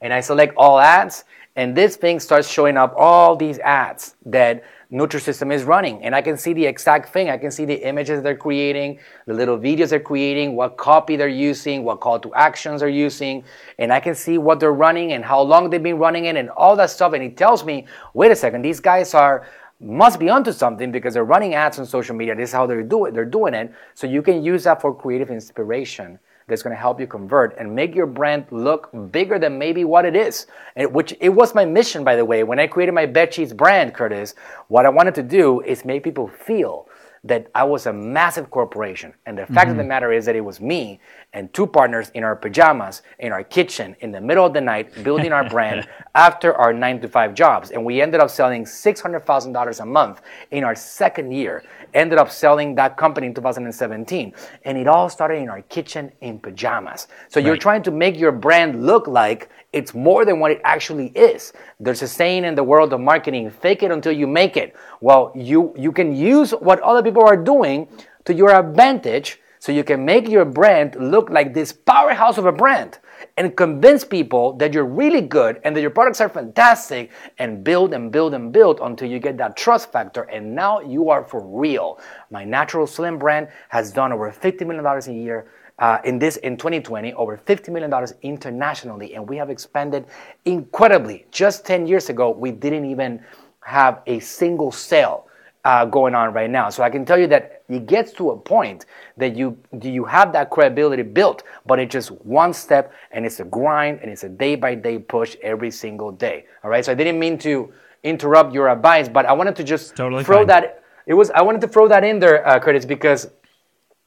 And I select all ads. And this thing starts showing up all these ads that Nutrisystem is running. And I can see the exact thing. I can see the images they're creating, the little videos they're creating, what copy they're using, what call to actions they're using. And I can see what they're running and how long they've been running it and all that stuff. And it tells me, wait a second, these guys are must be onto something because they're running ads on social media. This is how they're doing it. they're doing it. So you can use that for creative inspiration that's going to help you convert and make your brand look bigger than maybe what it is. And which it was my mission, by the way, when I created my bed sheets brand, Curtis. What I wanted to do is make people feel that I was a massive corporation. And the mm-hmm. fact of the mm-hmm. matter is that it was me and two partners in our pajamas, in our kitchen, in the middle of the night, building our brand after our nine to five jobs. And we ended up selling $600,000 a month in our second year ended up selling that company in 2017. And it all started in our kitchen in pajamas. So right. you're trying to make your brand look like it's more than what it actually is. There's a saying in the world of marketing, fake it until you make it. Well, you, you can use what other people are doing to your advantage so you can make your brand look like this powerhouse of a brand and convince people that you're really good and that your products are fantastic and build and build and build until you get that trust factor. And now you are for real. My Natural Slim brand has done over $50 million a year uh, in this in 2020 over 50 million dollars internationally. And we have expanded incredibly. Just 10 years ago we didn't even have a single sale uh, going on right now. So I can tell you that it gets to a point that you you have that credibility built, but it's just one step, and it's a grind, and it's a day by day push every single day. All right. So I didn't mean to interrupt your advice, but I wanted to just
totally
throw
fine.
that. It was I wanted to throw that in there, uh, Curtis, because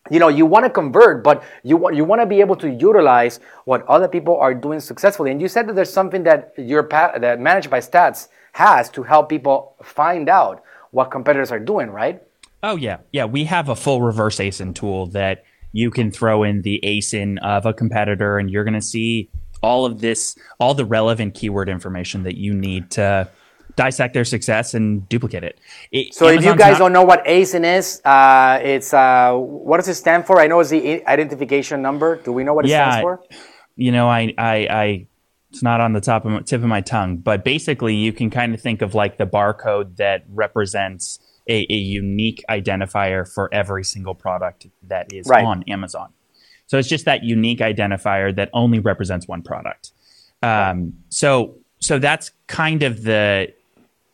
you know you want to convert but you want you want to be able to utilize what other people are doing successfully and you said that there's something that your that ManageByStats has to help people find out what competitors are doing, right?
Oh yeah, yeah. We have a full reverse ASIN tool that you can throw in the ASIN of a competitor, and you're going to see all of this, all the relevant keyword information that you need to dissect their success and duplicate it.
it so Amazon's if you guys not- don't know what ASIN is, uh, it's uh, what does it stand for? I know it's the identification number. Do we know what it yeah, stands for?
You know, I, I, I it's not on the top of my, tip of my tongue, but basically you can kind of think of like the barcode that represents a, a unique identifier for every single product that is right. on Amazon. So it's just that unique identifier that only represents one product. Um, so so that's kind of the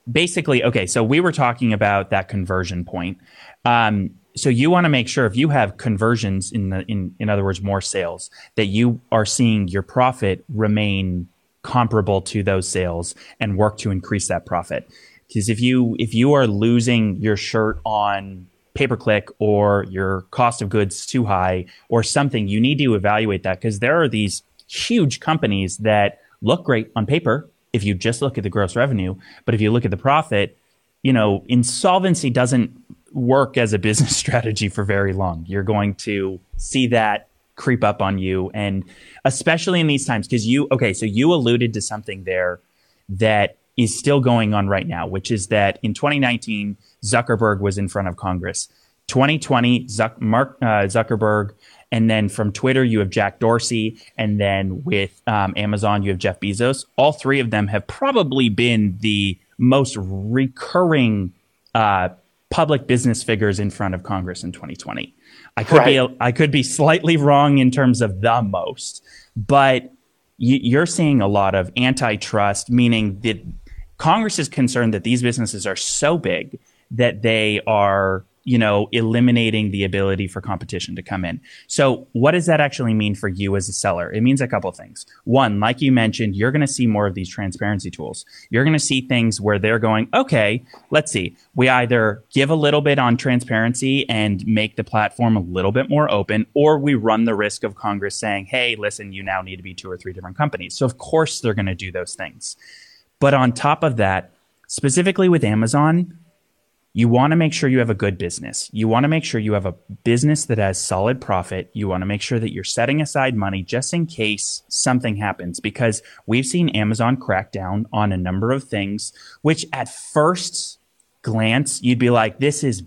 basically okay. So we were talking about that conversion point. Um, so you want to make sure if you have conversions in the in in other words more sales that you are seeing your profit remain comparable to those sales and work to increase that profit. Because if you if you are losing your shirt on pay per click or your cost of goods too high or something you need to evaluate that because there are these huge companies that look great on paper if you just look at the gross revenue but if you look at the profit you know insolvency doesn't work as a business strategy for very long. You're going to see that creep up on you. And especially in these times, because you, okay, so you alluded to something there that is still going on right now, which is that in 2019, Zuckerberg was in front of Congress 2020, Zuck, Mark uh, Zuckerberg, and then from Twitter, you have Jack Dorsey. And then with um, Amazon, you have Jeff Bezos. All three of them have probably been the most recurring uh, public business figures in front of Congress in 2020. I could right. be I could be slightly wrong in terms of the most, but you're seeing a lot of antitrust, meaning that Congress is concerned that these businesses are so big that they are you know, eliminating the ability for competition to come in. So, what does that actually mean for you as a seller? It means a couple of things. One, like you mentioned, you're going to see more of these transparency tools. You're going to see things where they're going, okay, let's see. We either give a little bit on transparency and make the platform a little bit more open, or we run the risk of Congress saying, hey, listen, you now need to be two or three different companies. So, of course, they're going to do those things. But on top of that, specifically with Amazon, you want to make sure you have a good business. You want to make sure you have a business that has solid profit. You want to make sure that you're setting aside money just in case something happens because we've seen Amazon crack down on a number of things, which at first glance, you'd be like, this is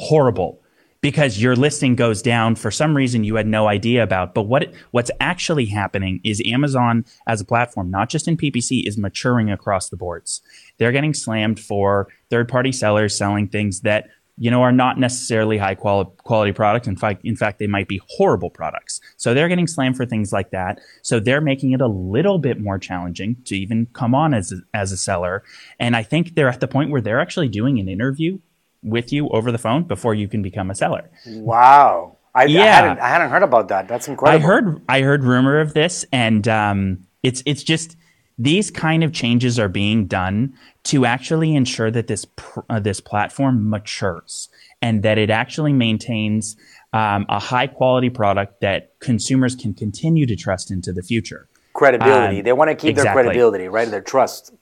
horrible because your listing goes down for some reason you had no idea about. But what what's actually happening is Amazon as a platform, not just in PPC, is maturing across the boards. They're getting slammed for third party sellers selling things that you know are not necessarily high quality quality products. In fact, in fact, they might be horrible products. So they're getting slammed for things like that. So they're making it a little bit more challenging to even come on as a, as a seller. And I think they're at the point where they're actually doing an interview with you over the phone before you can become a seller.
Wow. I, yeah. I, hadn't, I hadn't heard about that. That's incredible.
I heard I heard rumor of this, and um, it's it's just these kind of changes are being done to actually ensure that this pr- uh, this platform matures and that it actually maintains um, a high quality product that consumers can continue to trust into the future.
Credibility. Um, they want to keep exactly. their credibility, right? Their trust.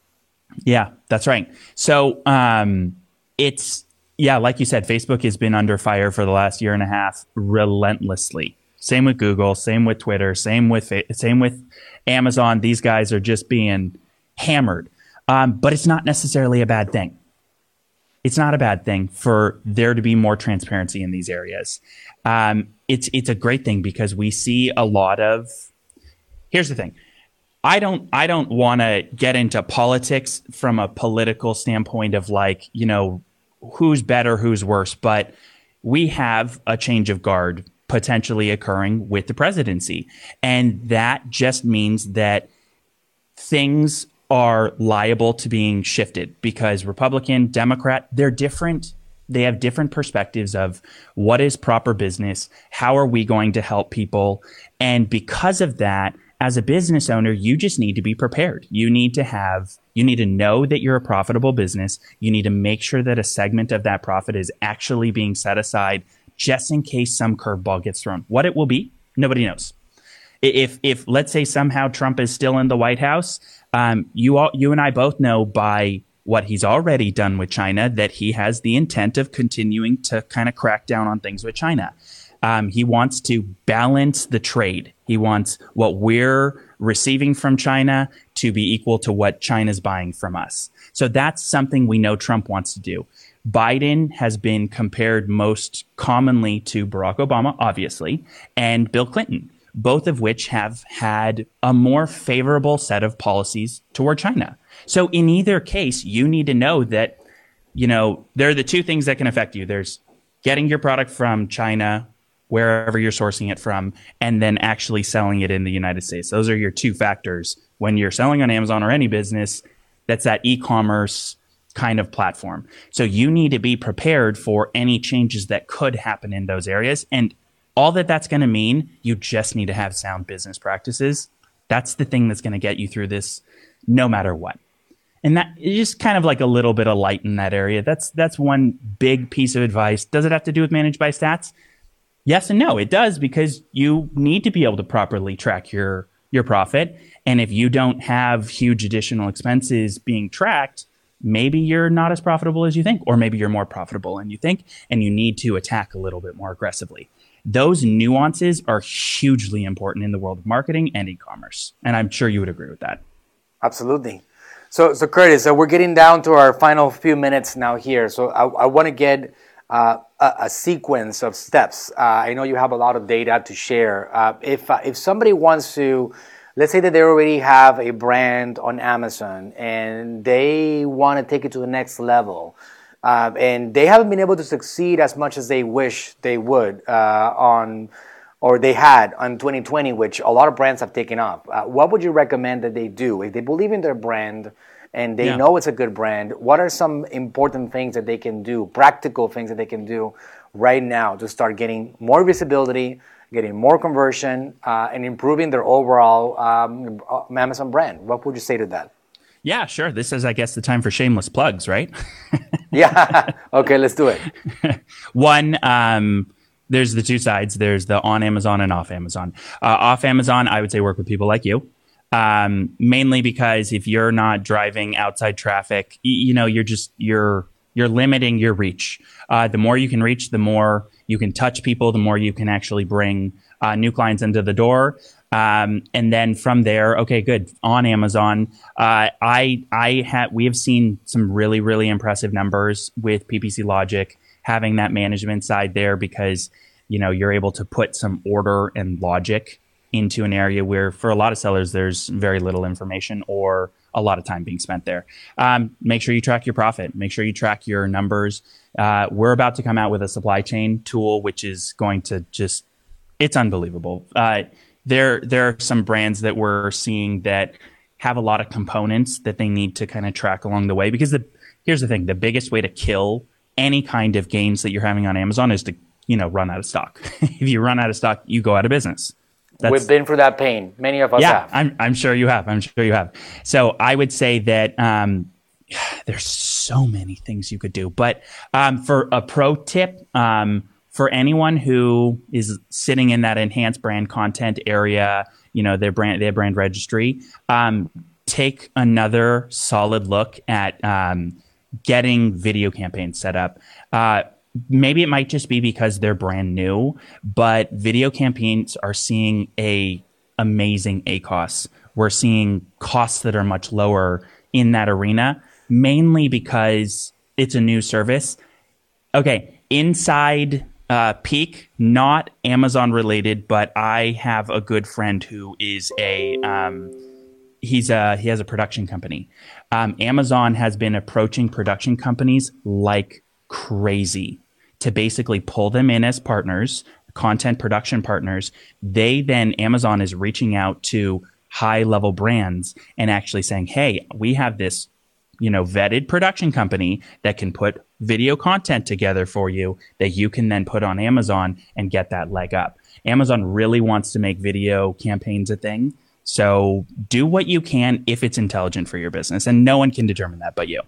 Yeah, that's right. So um, it's yeah, like you said, Facebook has been under fire for the last year and a half relentlessly. Same with Google, same with Twitter, same with same with Amazon. These guys are just being hammered. Um, but it's not necessarily a bad thing. It's not a bad thing for there to be more transparency in these areas. Um, it's it's a great thing because we see a lot of. Here's the thing. I don't I don't want to get into politics from a political standpoint of like you know who's better, who's worse, but we have a change of guard potentially occurring with the presidency. And that just means that things are liable to being shifted because Republican, Democrat, they're different. They have different perspectives of what is proper business, how are we going to help people. And because of that, as a business owner, you just need to be prepared. You need to have, you need to know that you're a profitable business. You need to make sure that a segment of that profit is actually being set aside just in case some curveball gets thrown. What it will be, nobody knows. If, if let's say somehow Trump is still in the White House, um, you all, you and I both know by what he's already done with China that he has the intent of continuing to kind of crack down on things with China. Um, he wants to balance the trade. He wants what we're receiving from China to be equal to what China's buying from us. So that's something we know Trump wants to do. Biden has been compared most commonly to Barack Obama, obviously, and Bill Clinton, both of which have had a more favorable set of policies toward China. So in either case, you need to know that, you know, there are the two things that can affect you. There's getting your product from China wherever you're sourcing it from, and then actually selling it in the United States. Those are your two factors when you're selling on Amazon or any business that's that e commerce kind of platform. So you need to be prepared for any changes that could happen in those areas. And all that that's going to mean, you just need to have sound business practices. That's the thing that's going to get you through this no matter what. And that is just kind of like a little bit of light in that area. That's that's one big piece of advice. Does it have to do with ManageByStats? Yes and no, it does because you need to be able to properly track your your profit. And if you don't have huge additional expenses being tracked, maybe you're not as profitable as you think, or maybe you're more profitable than you think, and you need to attack a little bit more aggressively. Those nuances are hugely important in the world of marketing and e-commerce, and I'm sure you would agree with that.
Absolutely. So, so Curtis, so we're getting down to our final few minutes now here. So I, I want to get uh, a, sequence of steps. Uh, I know you have a lot of data to share. Uh, if uh, if somebody wants to, let's say that they already have a brand on Amazon and they want to take it to the next level. Uh, and they haven't been able to succeed as much as they wish they would uh, on or they had on 2020, which a lot of brands have taken off. what would you recommend that they do if they believe in their brand? And they yeah. know it's a good brand, what are some important things that they can do, practical things that they can do right now to start getting more visibility, getting more conversion, uh, and improving their overall um, Amazon brand? What would you say to that?
Yeah, sure. This is, I guess, the time for shameless plugs, right?
yeah. Okay, let's do it.
One, um, there's the two sides. There's the on Amazon and off Amazon. Uh, off Amazon, I would say work with people like you um, mainly because if you're not driving outside traffic, you, you know, you're just you're you're limiting your reach. Uh, the more you can reach, the more you can touch people, the more you can actually bring uh, new clients into the door. Um, and then from there, okay, good on Amazon. Uh, I I have we have seen some really really impressive numbers with PPC Logic having that management side there because you know you're able to put some order and logic into an area where for a lot of sellers there's very little information or a lot of time being spent there. Um, make sure you track your profit. Make sure you track your numbers. Uh, we're about to come out with a supply chain tool which is going to just it's unbelievable. Uh, there there are some brands that we're seeing that have a lot of components that they need to kind of track along the way because the here's the thing the biggest way to kill any kind of gains that you're having on amazon is to you know run out of stock. If you run out of stock you go out of business
that's, We've been through that pain. Many of us
yeah,
have.
I'm, I'm sure you have. I'm sure you have. So I would say that um, there's so many things you could do. But um, for a pro tip, um, for anyone who is sitting in that enhanced brand content area, you know, their brand, their brand registry, um, take another solid look at um, getting video campaigns set up. Uh, maybe it might just be because they're brand new, but video campaigns are seeing a amazing ACOS. We're seeing costs that are much lower in that arena, mainly because it's a new service. Okay, inside uh, Peak, not Amazon related, but I have a good friend who is a um, he's a he has a production company. Um, Amazon has been approaching production companies like crazy to basically pull them in as partners, content production partners. They then, Amazon is reaching out to high level brands and actually saying, hey, we have this you know vetted production company that can put video content together for you that you can then put on Amazon and get that leg up. Amazon really wants to make video campaigns a thing. So do what you can if it's intelligent for your business and no one can determine that but you.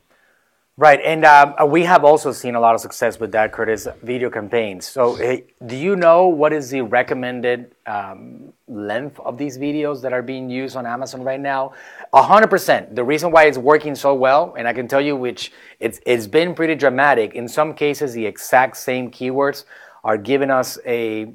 Right, and um, uh, we have also seen a lot of success with that, Curtis, video campaigns. So, hey, do you know what is the recommended um, length of these videos that are being used on Amazon right now? 100%. The reason why it's working so well, and I can tell you which it's, it's been pretty dramatic. In some cases, the exact same keywords are giving us a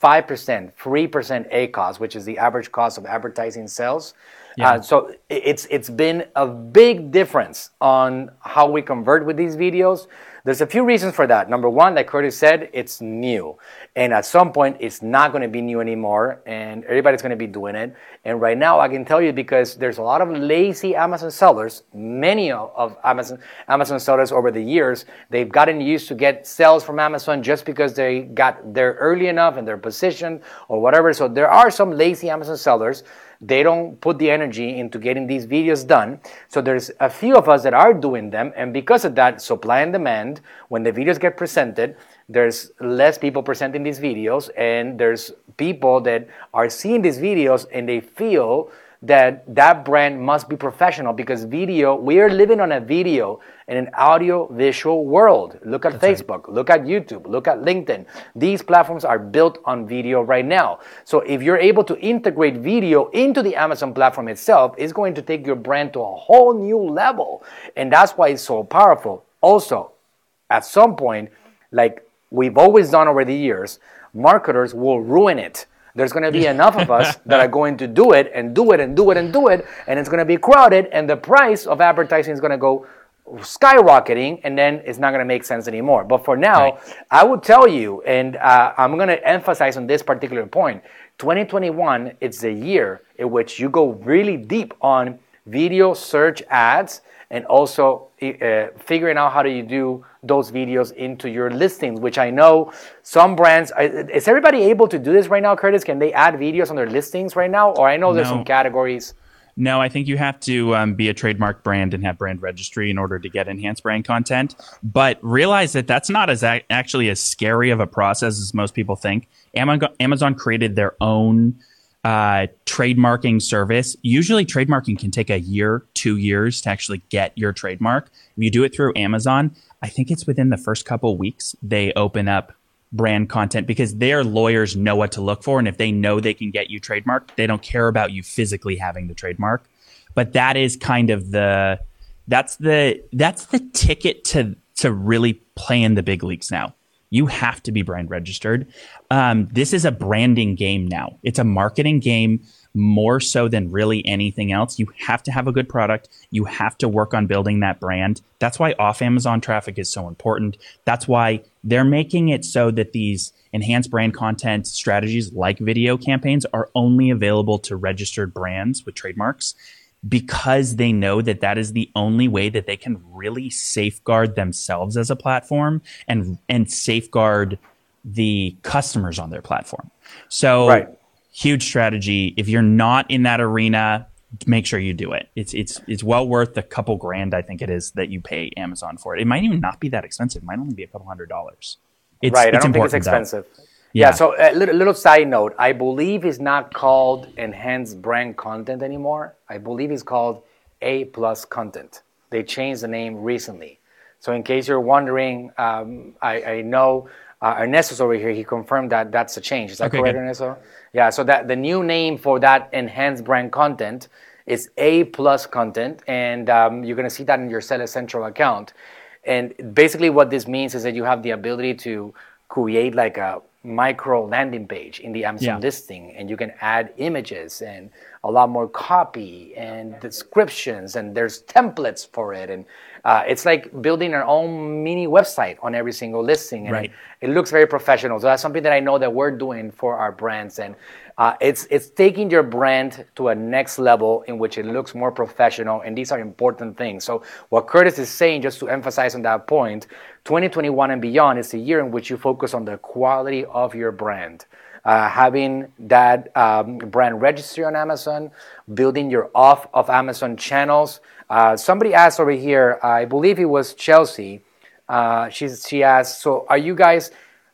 5%, 3% ACOS, which is the average cost of advertising sales. Yeah. Uh, so it's it's been a big difference on how we convert with these videos. There's a few reasons for that. Number one, like Curtis said, it's new. And at some point, it's not going to be new anymore, and everybody's going to be doing it. And right now, I can tell you because there's a lot of lazy Amazon sellers, many of Amazon, Amazon sellers over the years, they've gotten used to get sales from Amazon just because they got there early enough in their position or whatever. So there are some lazy Amazon sellers they don't put the energy into getting these videos done. So there's a few of us that are doing them, and because of that, supply and demand, when the videos get presented, there's less people presenting these videos, and there's people that are seeing these videos and they feel that that brand must be professional because video we are living on a video in an audio visual world. Look at That's facebook right. look at youtube look at linkedin. These platforms are built on video right now. So if you're able to integrate video into the amazon platform itself it's going to take your brand to a whole new level. And that's why it's so powerful. Also at some point like we've always done over the years marketers will ruin it there's going to be enough of us that are going to do it and do it and do it and do it, and it's going to be crowded, and the price of advertising is going to go skyrocketing and then it's not going to make sense anymore. But for now,
Right.
I would tell you, and uh, I'm going to emphasize on this particular point 2021, it's the year in which you go really deep on video search ads and also uh, figuring out how do you do those videos into your listings, which I know some brands is everybody able to do this right now, Curtis? Can they add videos on their listings right now? Or I know there's
No.
some categories.
No, I think you have to um, be a trademark brand and have brand registry in order to get enhanced brand content. But realize that that's not as ac- actually as scary of a process as most people think. Amazon, Amazon created their own uh, trademarking service. Usually, trademarking can take a year, two years to actually get your trademark. If you do it through Amazon, I think it's within the first couple weeks they open up brand content because their lawyers know what to look for. And if they know they can get you trademarked, they don't care about you physically having the trademark. But that is kind of the that's the that's the ticket to to really play in the big leagues now. You have to be brand registered. Um, this is a branding game now. It's a marketing game more so than really anything else. You have to have a good product. You have to work on building that brand. That's why off Amazon traffic is so important. That's why they're making it so that these enhanced brand content strategies like video campaigns are only available to registered brands with trademarks because they know that that is the only way that they can really safeguard themselves as a platform and and safeguard the customers on their platform. So
Right.
huge strategy. If you're not in that arena, make sure you do it. It's it's it's well worth the couple grand I think it is that you pay Amazon for it. It might even not be that expensive. It might only be a couple hundred dollars. It's,
right, I
it's
don't think it's
important, though.
Yeah.
Yeah.
so a little, little side note. I believe it's not called enhanced brand content anymore. I believe it's called A plus content. They changed the name recently. So in case you're wondering, um, I, I know uh, Ernesto's over here. He confirmed that that's a change. Is that
Okay,
correct,
good.
Ernesto? Yeah. So that the new name for that enhanced brand content is A plus content, and um, you're gonna see that in your Seller Central account. And basically, what this means is that you have the ability to create like a micro landing page in the Amazon
Yeah.
listing, and you can add images and a lot more copy and descriptions, and there's templates for it, and uh, it's like building our own mini website on every single listing, and
Right.
it, it looks very professional. So that's something that I know that we're doing for our brands, and uh, it's it's taking your brand to a next level in which it looks more professional, and these are important things. So what Curtis is saying, just to emphasize on that point, 2021 and beyond is the year in which you focus on the quality of your brand. Uh, having that um, brand registry on Amazon, building your off of Amazon channels. Uh, somebody asked over here, I believe it was Chelsea. Uh, she's, she asked, so are you guys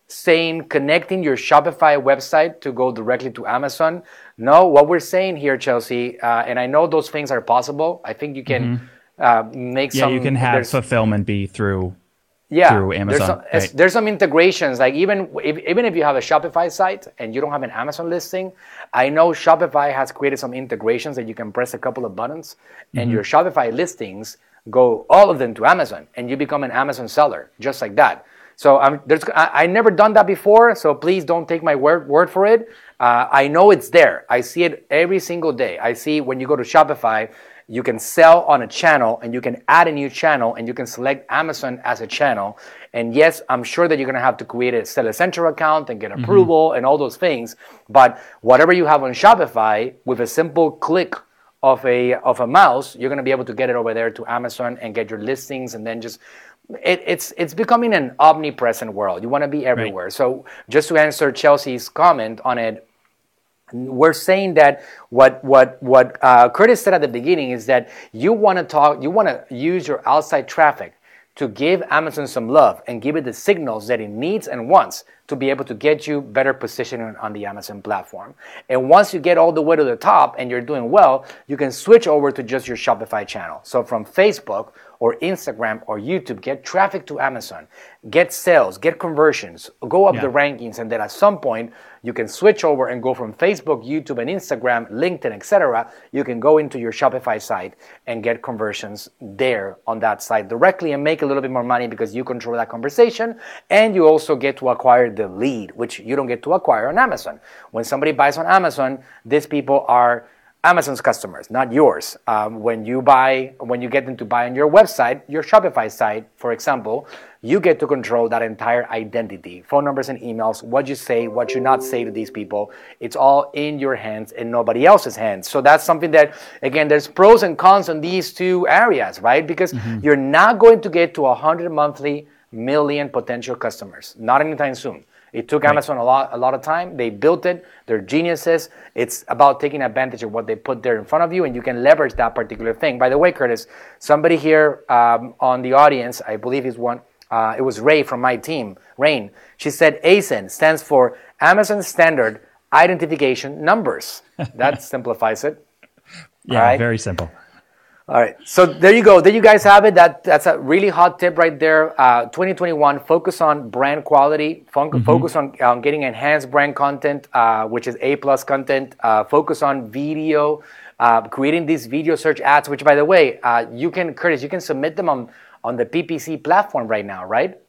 saying connecting your Shopify website to go directly to Amazon? No, what we're saying here, Chelsea, uh, and I know those things are possible. I think you can uh, make
Mm-hmm. Yeah,
some.
you can have fulfillment be through
yeah,
through
There's some,
right.
there's some integrations. Like even if, even if you have a Shopify site and you don't have an Amazon listing, I know Shopify has created some integrations that you can press a couple of buttons,
Mm-hmm.
and your Shopify listings go all of them to Amazon, and you become an Amazon seller just like that. So um, there's, I, I never done that before, so please don't take my word word for it. Uh, I know it's there. I see it every single day. I see when you go to Shopify, you can sell on a channel and you can add a new channel and you can select Amazon as a channel. And yes, I'm sure that you're gonna have to create a Seller Central account and get mm-hmm. approval and all those things. But whatever you have on Shopify, with a simple click of a of a mouse, you're gonna be able to get it over there to Amazon and get your listings and then just it, it's it's becoming an omnipresent world. You want to be everywhere. So just to answer Chelsea's comment on it, we're saying that what what what uh, Curtis said at the beginning is that you want to talk, you want to use your outside traffic to give Amazon some love and give it the signals that it needs and wants to be able to get you better positioning on the Amazon platform. And once you get all the way to the top and you're doing well, you can switch over to just your Shopify channel. So from Facebook or Instagram or YouTube, get traffic to Amazon, get sales, get conversions, go up
Yeah.
the rankings, and then at some point you can switch over and go from Facebook, YouTube, and Instagram, LinkedIn, etc. You can go into your Shopify site and get conversions there on that site directly and make a little bit more money because you control that conversation and you also get to acquire the lead, which you don't get to acquire on Amazon. When somebody buys on Amazon, these people are Amazon's customers, not yours. Um, when you buy, when you get them to buy on your website, your Shopify site, for example, you get to control that entire identity, phone numbers and emails, what you say, what you not say to these people. It's all in your hands and nobody else's hands. So that's something that, again, there's pros and cons on these two areas, right? Because mm-hmm. you're not going to get to 100 monthly million potential customers, not anytime soon. It took right. Amazon a lot, a lot of time. They built it. They're geniuses. It's about taking advantage of what they put there in front of you, and you can leverage that particular thing. By the way, Curtis, somebody here um, on the audience, I believe is one. Uh, it was Ray from my team, Rain. She said ASIN stands for Amazon Standard Identification Numbers. That simplifies it.
Yeah, right? very simple.
All right, so there you go. There you guys have it. That that's a really hot tip right there. Uh, 2021, focus on brand quality. Fun- mm-hmm. Focus on, on getting enhanced brand content, uh, which is A plus content. Uh, focus on video, uh, creating these video search ads. Which, by the way, uh, you can Curtis, you can submit them on on the PPC platform right now, right?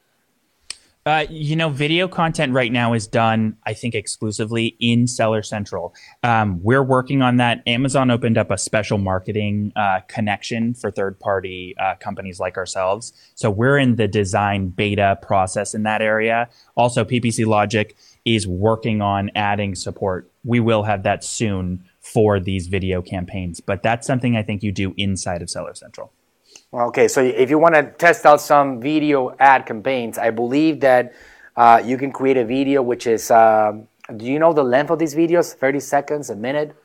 Uh, you know, video content right now is done, I think, exclusively in Seller Central. Um, we're working on that. Amazon opened up a special marketing uh, connection for third party uh, companies like ourselves. So we're in the design beta process in that area. Also, PPC Logic is working on adding support. We will have that soon for these video campaigns, but that's something I think you do inside of Seller Central.
Okay, so if you want to test out some video ad campaigns, I believe that uh, you can create a video which is, uh, do you know the length of these videos? 30 seconds, a minute?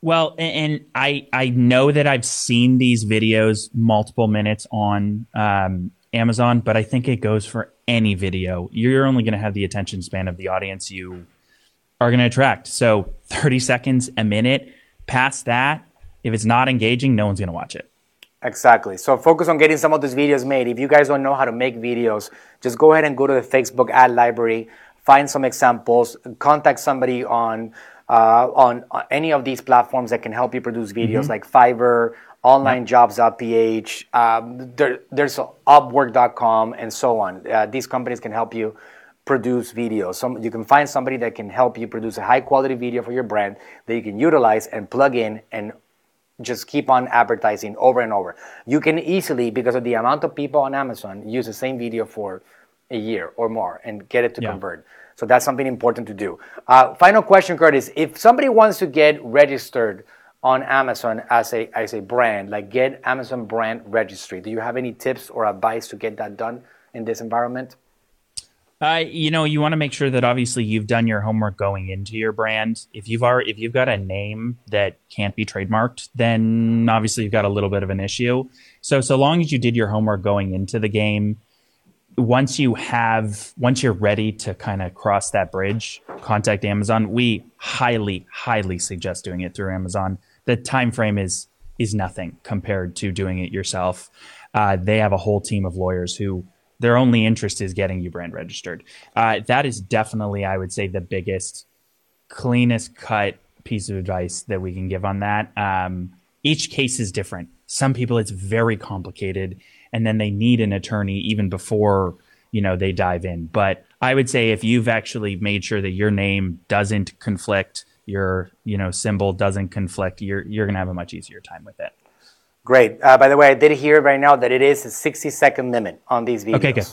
Well, and I I know that I've seen these videos multiple minutes on um, Amazon, but I think it goes for any video. You're only going to have the attention span of the audience you are going to attract. So 30 seconds, a minute. Past that, if it's not engaging, no one's going to watch it.
Exactly. So focus on getting some of these videos made. If you guys don't know how to make videos, just go ahead and go to the Facebook ad library, find some examples, contact somebody on uh, on, any of these platforms that can help you produce videos mm-hmm. like Fiverr, onlinejobs.ph, um, there, there's upwork.com, and so on. Uh, these companies can help you produce videos. Some, you can find somebody that can help you produce a high quality video for your brand that you can utilize and plug in and just keep on advertising over and over. You can easily, because of the amount of people on Amazon, use the same video for a year or more and get it to yeah. convert. So that's something important to do. Uh, final question, Curtis. If somebody wants to get registered on Amazon as a as a brand, like get Amazon brand registry, do you have any tips or advice to get that done in this environment?
Uh, you know, you want to make sure that obviously you've done your homework going into your brand. If you've already, if you've got a name that can't be trademarked, then obviously you've got a little bit of an issue. So, so long as you did your homework going into the game, once you have, once you're ready to kind of cross that bridge, contact Amazon. We highly, highly suggest doing it through Amazon. The time frame is is nothing compared to doing it yourself. Uh, they have a whole team of lawyers who their only interest is getting you brand registered. Uh, that is definitely, I would say, the biggest, cleanest cut piece of advice that we can give on that. Um, each case is different. Some people, it's very complicated, and then they need an attorney even before you know they dive in. But I would say if you've actually made sure that your name doesn't conflict, your you know symbol doesn't conflict, you're you're gonna have a much easier time with it.
Great. Uh, by the way, I did hear right now that it is a 60 second limit on these videos.
Okay, good.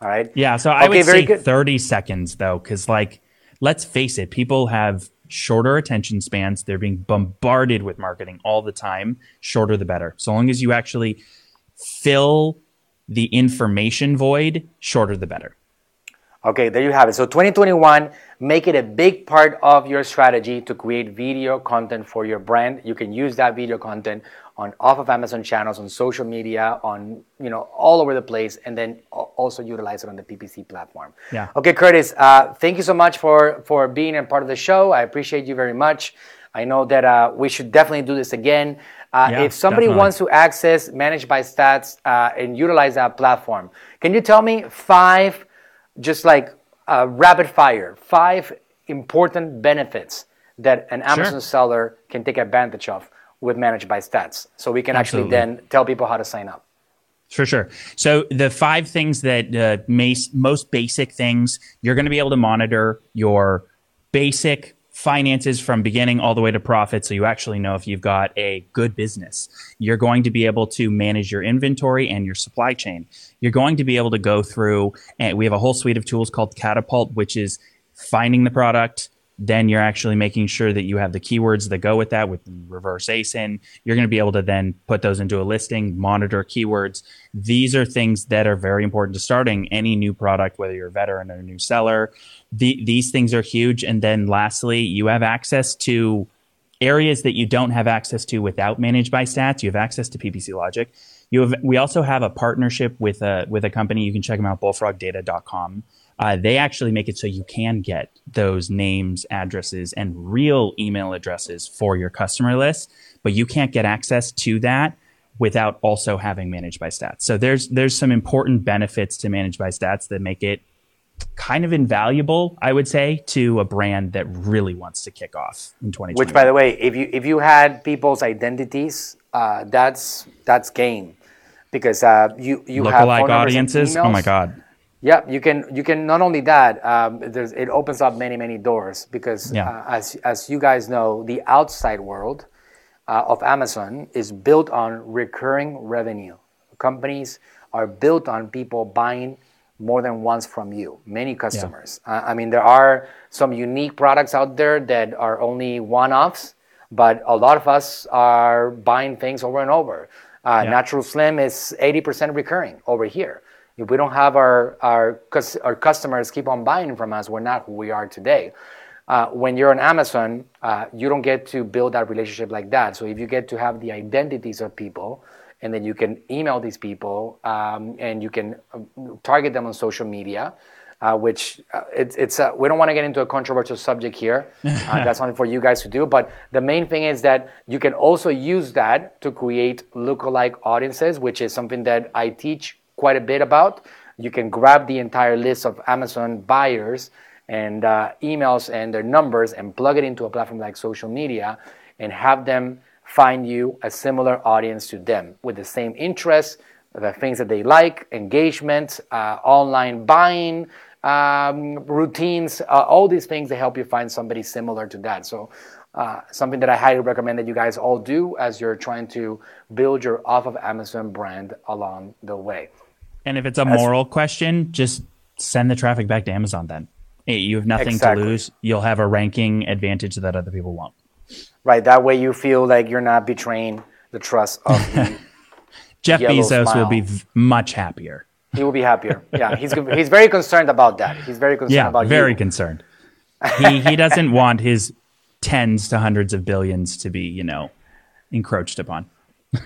All right.
Yeah. So I okay, would say good. 30 seconds though, because like, let's face it, people have shorter attention spans. They're being bombarded with marketing all the time. Shorter the better. So long as you actually fill the information void, shorter the better.
Okay, there you have it. So 2021, make it a big part of your strategy to create video content for your brand. You can use that video content on off of Amazon channels, on social media, on you know all over the place, and then also utilize it on the PPC platform.
Yeah.
Okay, Curtis. Uh, thank you so much for for being a part of the show. I appreciate you very much. I know that uh, we should definitely do this again. Uh, yeah, if somebody definitely. wants to access ManageByStats uh, and utilize that platform, can you tell me five, just like uh, rapid fire, five important benefits that an Amazon sure. seller can take advantage of with ManageByStats. So we can Absolutely. actually then tell people how to sign up.
For sure. So the five things that uh, most basic things you're going to be able to monitor your basic finances from beginning all the way to profit so you actually know if you've got a good business. You're going to be able to manage your inventory and your supply chain. You're going to be able to go through and we have a whole suite of tools called Catapult which is finding the product, then you're actually making sure that you have the keywords that go with that with reverse ASIN. You're going to be able to then put those into a listing, monitor keywords. These are things that are very important to starting any new product, whether you're a veteran or a new seller. The, these things are huge. And then lastly, you have access to areas that you don't have access to without ManageByStats. You have access to PPC logic. You have, we also have a partnership with a, with a company. You can check them out, bullfrogdata.com uh, they actually make it so you can get those names, addresses, and real email addresses for your customer list, but you can't get access to that without also having ManageByStats. So there's there's some important benefits to ManageByStats that make it kind of invaluable, I would say, to a brand that really wants to kick off in 2020.
Which, by the way, if you if you had people's identities, uh, that's that's game because uh, you you have
lookalike audiences. Oh my god!
Yeah, you can. You can not only that. Um, it opens up many, many doors because, yeah. uh, as as you guys know, the outside world uh, of Amazon is built on recurring revenue. Companies are built on people buying more than once from you. Many customers. Yeah. Uh, I mean, there are some unique products out there that are only one-offs, but a lot of us are buying things over and over. Uh, yeah. Natural Slim is 80% recurring over here. If we don't have our, our, our customers keep on buying from us, we're not who we are today. Uh, when you're on Amazon, uh, you don't get to build that relationship like that. So if you get to have the identities of people, and then you can email these people, um, and you can um, target them on social media, uh, which uh, it's, it's uh, we don't want to get into a controversial subject here. Uh, that's something for you guys to do. But the main thing is that you can also use that to create lookalike audiences, which is something that I teach quite a bit about. You can grab the entire list of Amazon buyers and uh, emails and their numbers and plug it into a platform like social media and have them find you a similar audience to them with the same interests, the things that they like, engagement, uh, online buying, um, routines, uh, all these things that help you find somebody similar to that. So, uh, something that I highly recommend that you guys all do as you're trying to build your off of Amazon brand along the way.
And if it's a moral question, just send the traffic back to Amazon then. Hey, you have nothing exactly. to lose. You'll have a ranking advantage that other people won't.
Right. That way you feel like you're not betraying the trust of the
Jeff Bezos smile. will be v- much happier.
He will be happier. Yeah, he's he's very concerned about that. He's very concerned yeah, about
very
you.
concerned. He he doesn't want his tens to hundreds of billions to be, you know, encroached upon.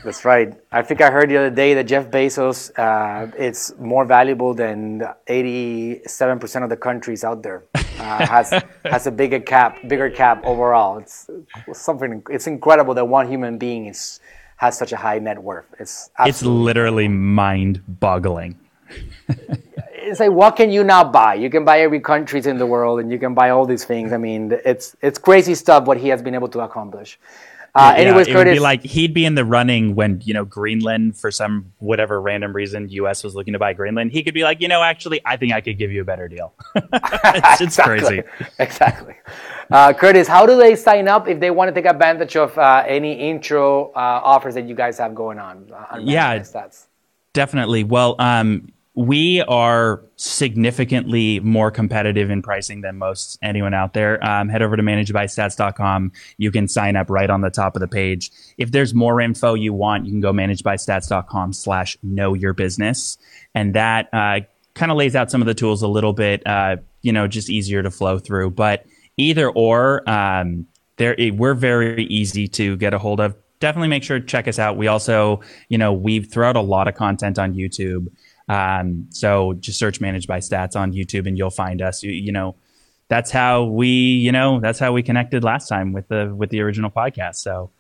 That's right. I think I heard the other day that Jeff Bezos uh, it's more valuable than 87% of the countries out there. Uh, has has a bigger cap, bigger cap overall. It's something. It's incredible that one human being is has such a high net worth. It's
it's literally mind-boggling.
it's like what can you now buy? You can buy every countries in the world, and you can buy all these things. I mean, it's it's crazy stuff what he has been able to accomplish.
Uh, yeah, anyways, it Curtis, would be like he'd be in the running when you know Greenland for some whatever random reason U.S. was looking to buy Greenland. He could be like, you know, actually, I think I could give you a better deal. it's, it's crazy.
Exactly. Uh, Curtis, how do they sign up if they want to take advantage of uh, any intro uh, offers that you guys have going on? Uh, on
yeah, definitely. Well, um, we are significantly more competitive in pricing than most anyone out there. Um, head over to managebystats.com. You can sign up right on the top of the page. If there's more info you want, you can go managebystats.com slash know your business. And that uh, kind of lays out some of the tools a little bit, uh, you know, just easier to flow through. But either or, um, there, we're very easy to get a hold of. Definitely make sure to check us out. We also, you know, we've throw out a lot of content on YouTube. Um, so just search ManageByStats on YouTube and you'll find us. You, you, know, that's how we, you know, that's how we connected last time with the with the original podcast. So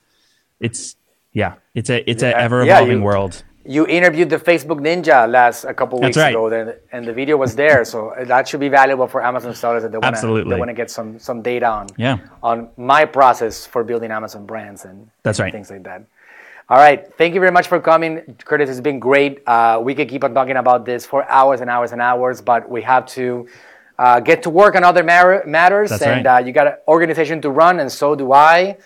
it's yeah, it's a it's an ever evolving yeah, world.
You interviewed the Facebook Ninja last a couple weeks right. ago, then, and the video was there. so that should be valuable for Amazon sellers that they want to they want to get some some data on
yeah.
on my process for building Amazon brands and
that's
and
right
things like that. All right. Thank you very much for coming, Curtis. It's been great. Uh, we could keep on talking about this for hours and hours and hours, but we have to uh, get to work on other mar- matters,
That's
and
right.
uh, you got an organization to run, and so do I.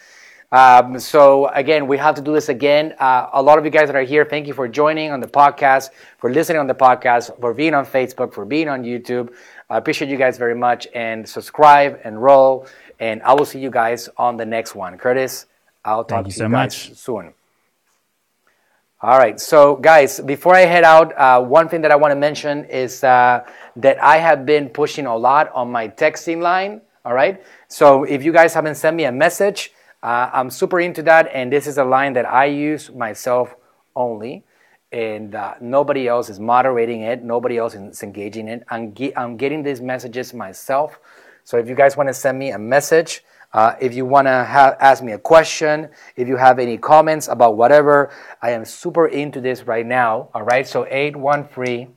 Um, so again, we have to do this again. Uh, a lot of you guys that are here, thank you for joining on the podcast, for listening on the podcast, for being on Facebook, for being on YouTube. I appreciate you guys very much, and subscribe and roll. And I will see you guys on the next one. Curtis, I'll talk
you
to
so
you guys
much.
soon. All right, so guys, before I head out, uh, one thing that I want to mention is uh, that I have been pushing a lot on my texting line. All right, so if you guys haven't sent me a message, uh, I'm super into that, and this is a line that I use myself only, and uh, nobody else is moderating it, nobody else is engaging it. I'm, ge- I'm getting these messages myself. So if you guys want to send me a message, uh, if you want to ha- ask me a question, if you have any comments about whatever, I am super into this right now. All right, so 813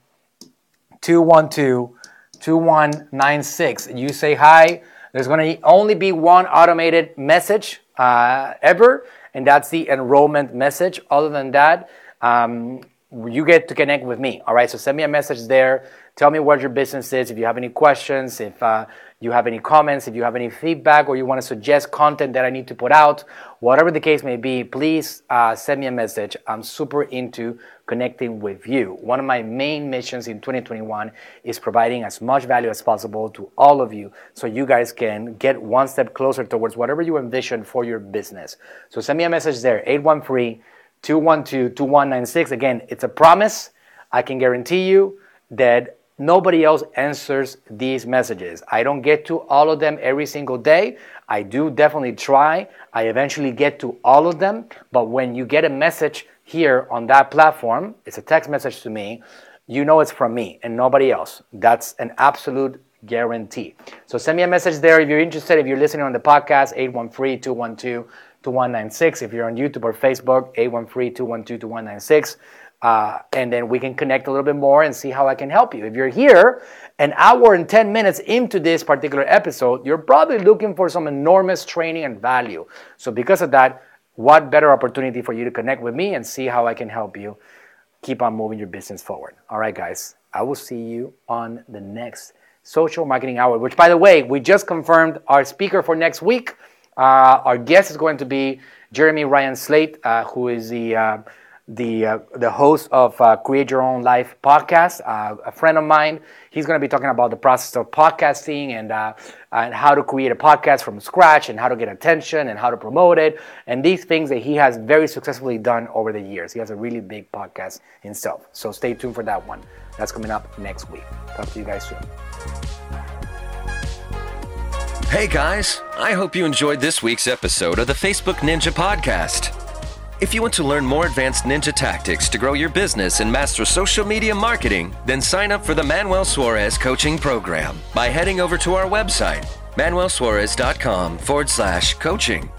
212 2196. You say hi. There's going to only be one automated message uh, ever, and that's the enrollment message. Other than that, um, you get to connect with me. All right, so send me a message there. Tell me what your business is. If you have any questions, if uh, you have any comments, if you have any feedback, or you want to suggest content that I need to put out, whatever the case may be, please uh, send me a message. I'm super into connecting with you. One of my main missions in 2021 is providing as much value as possible to all of you so you guys can get one step closer towards whatever you envision for your business. So send me a message there, 813 212 2196. Again, it's a promise. I can guarantee you that nobody else answers these messages. I don't get to all of them every single day. I do definitely try. I eventually get to all of them. But when you get a message here on that platform, it's a text message to me, you know it's from me and nobody else. That's an absolute guarantee. So send me a message there if you're interested. If you're listening on the podcast, 813 212 2196. If you're on YouTube or Facebook, 813 212 2196. Uh, and then we can connect a little bit more and see how I can help you. If you're here an hour and 10 minutes into this particular episode, you're probably looking for some enormous training and value. So, because of that, what better opportunity for you to connect with me and see how I can help you keep on moving your business forward. All right, guys, I will see you on the next social marketing hour, which, by the way, we just confirmed our speaker for next week. Uh, our guest is going to be Jeremy Ryan Slate, uh, who is the uh, the uh, the host of uh, Create Your Own Life podcast. Uh, a friend of mine, he's going to be talking about the process of podcasting and uh, and how to create a podcast from scratch and how to get attention and how to promote it and these things that he has very successfully done over the years. He has a really big podcast himself. So stay tuned for that one. That's coming up next week. Talk to you guys soon.
Hey guys, I hope you enjoyed this week's episode of the Facebook Ninja Podcast. If you want to learn more advanced ninja tactics to grow your business and master social media marketing, then sign up for the Manuel Suarez Coaching Program by heading over to our website, manuelsuarez.com forward slash coaching.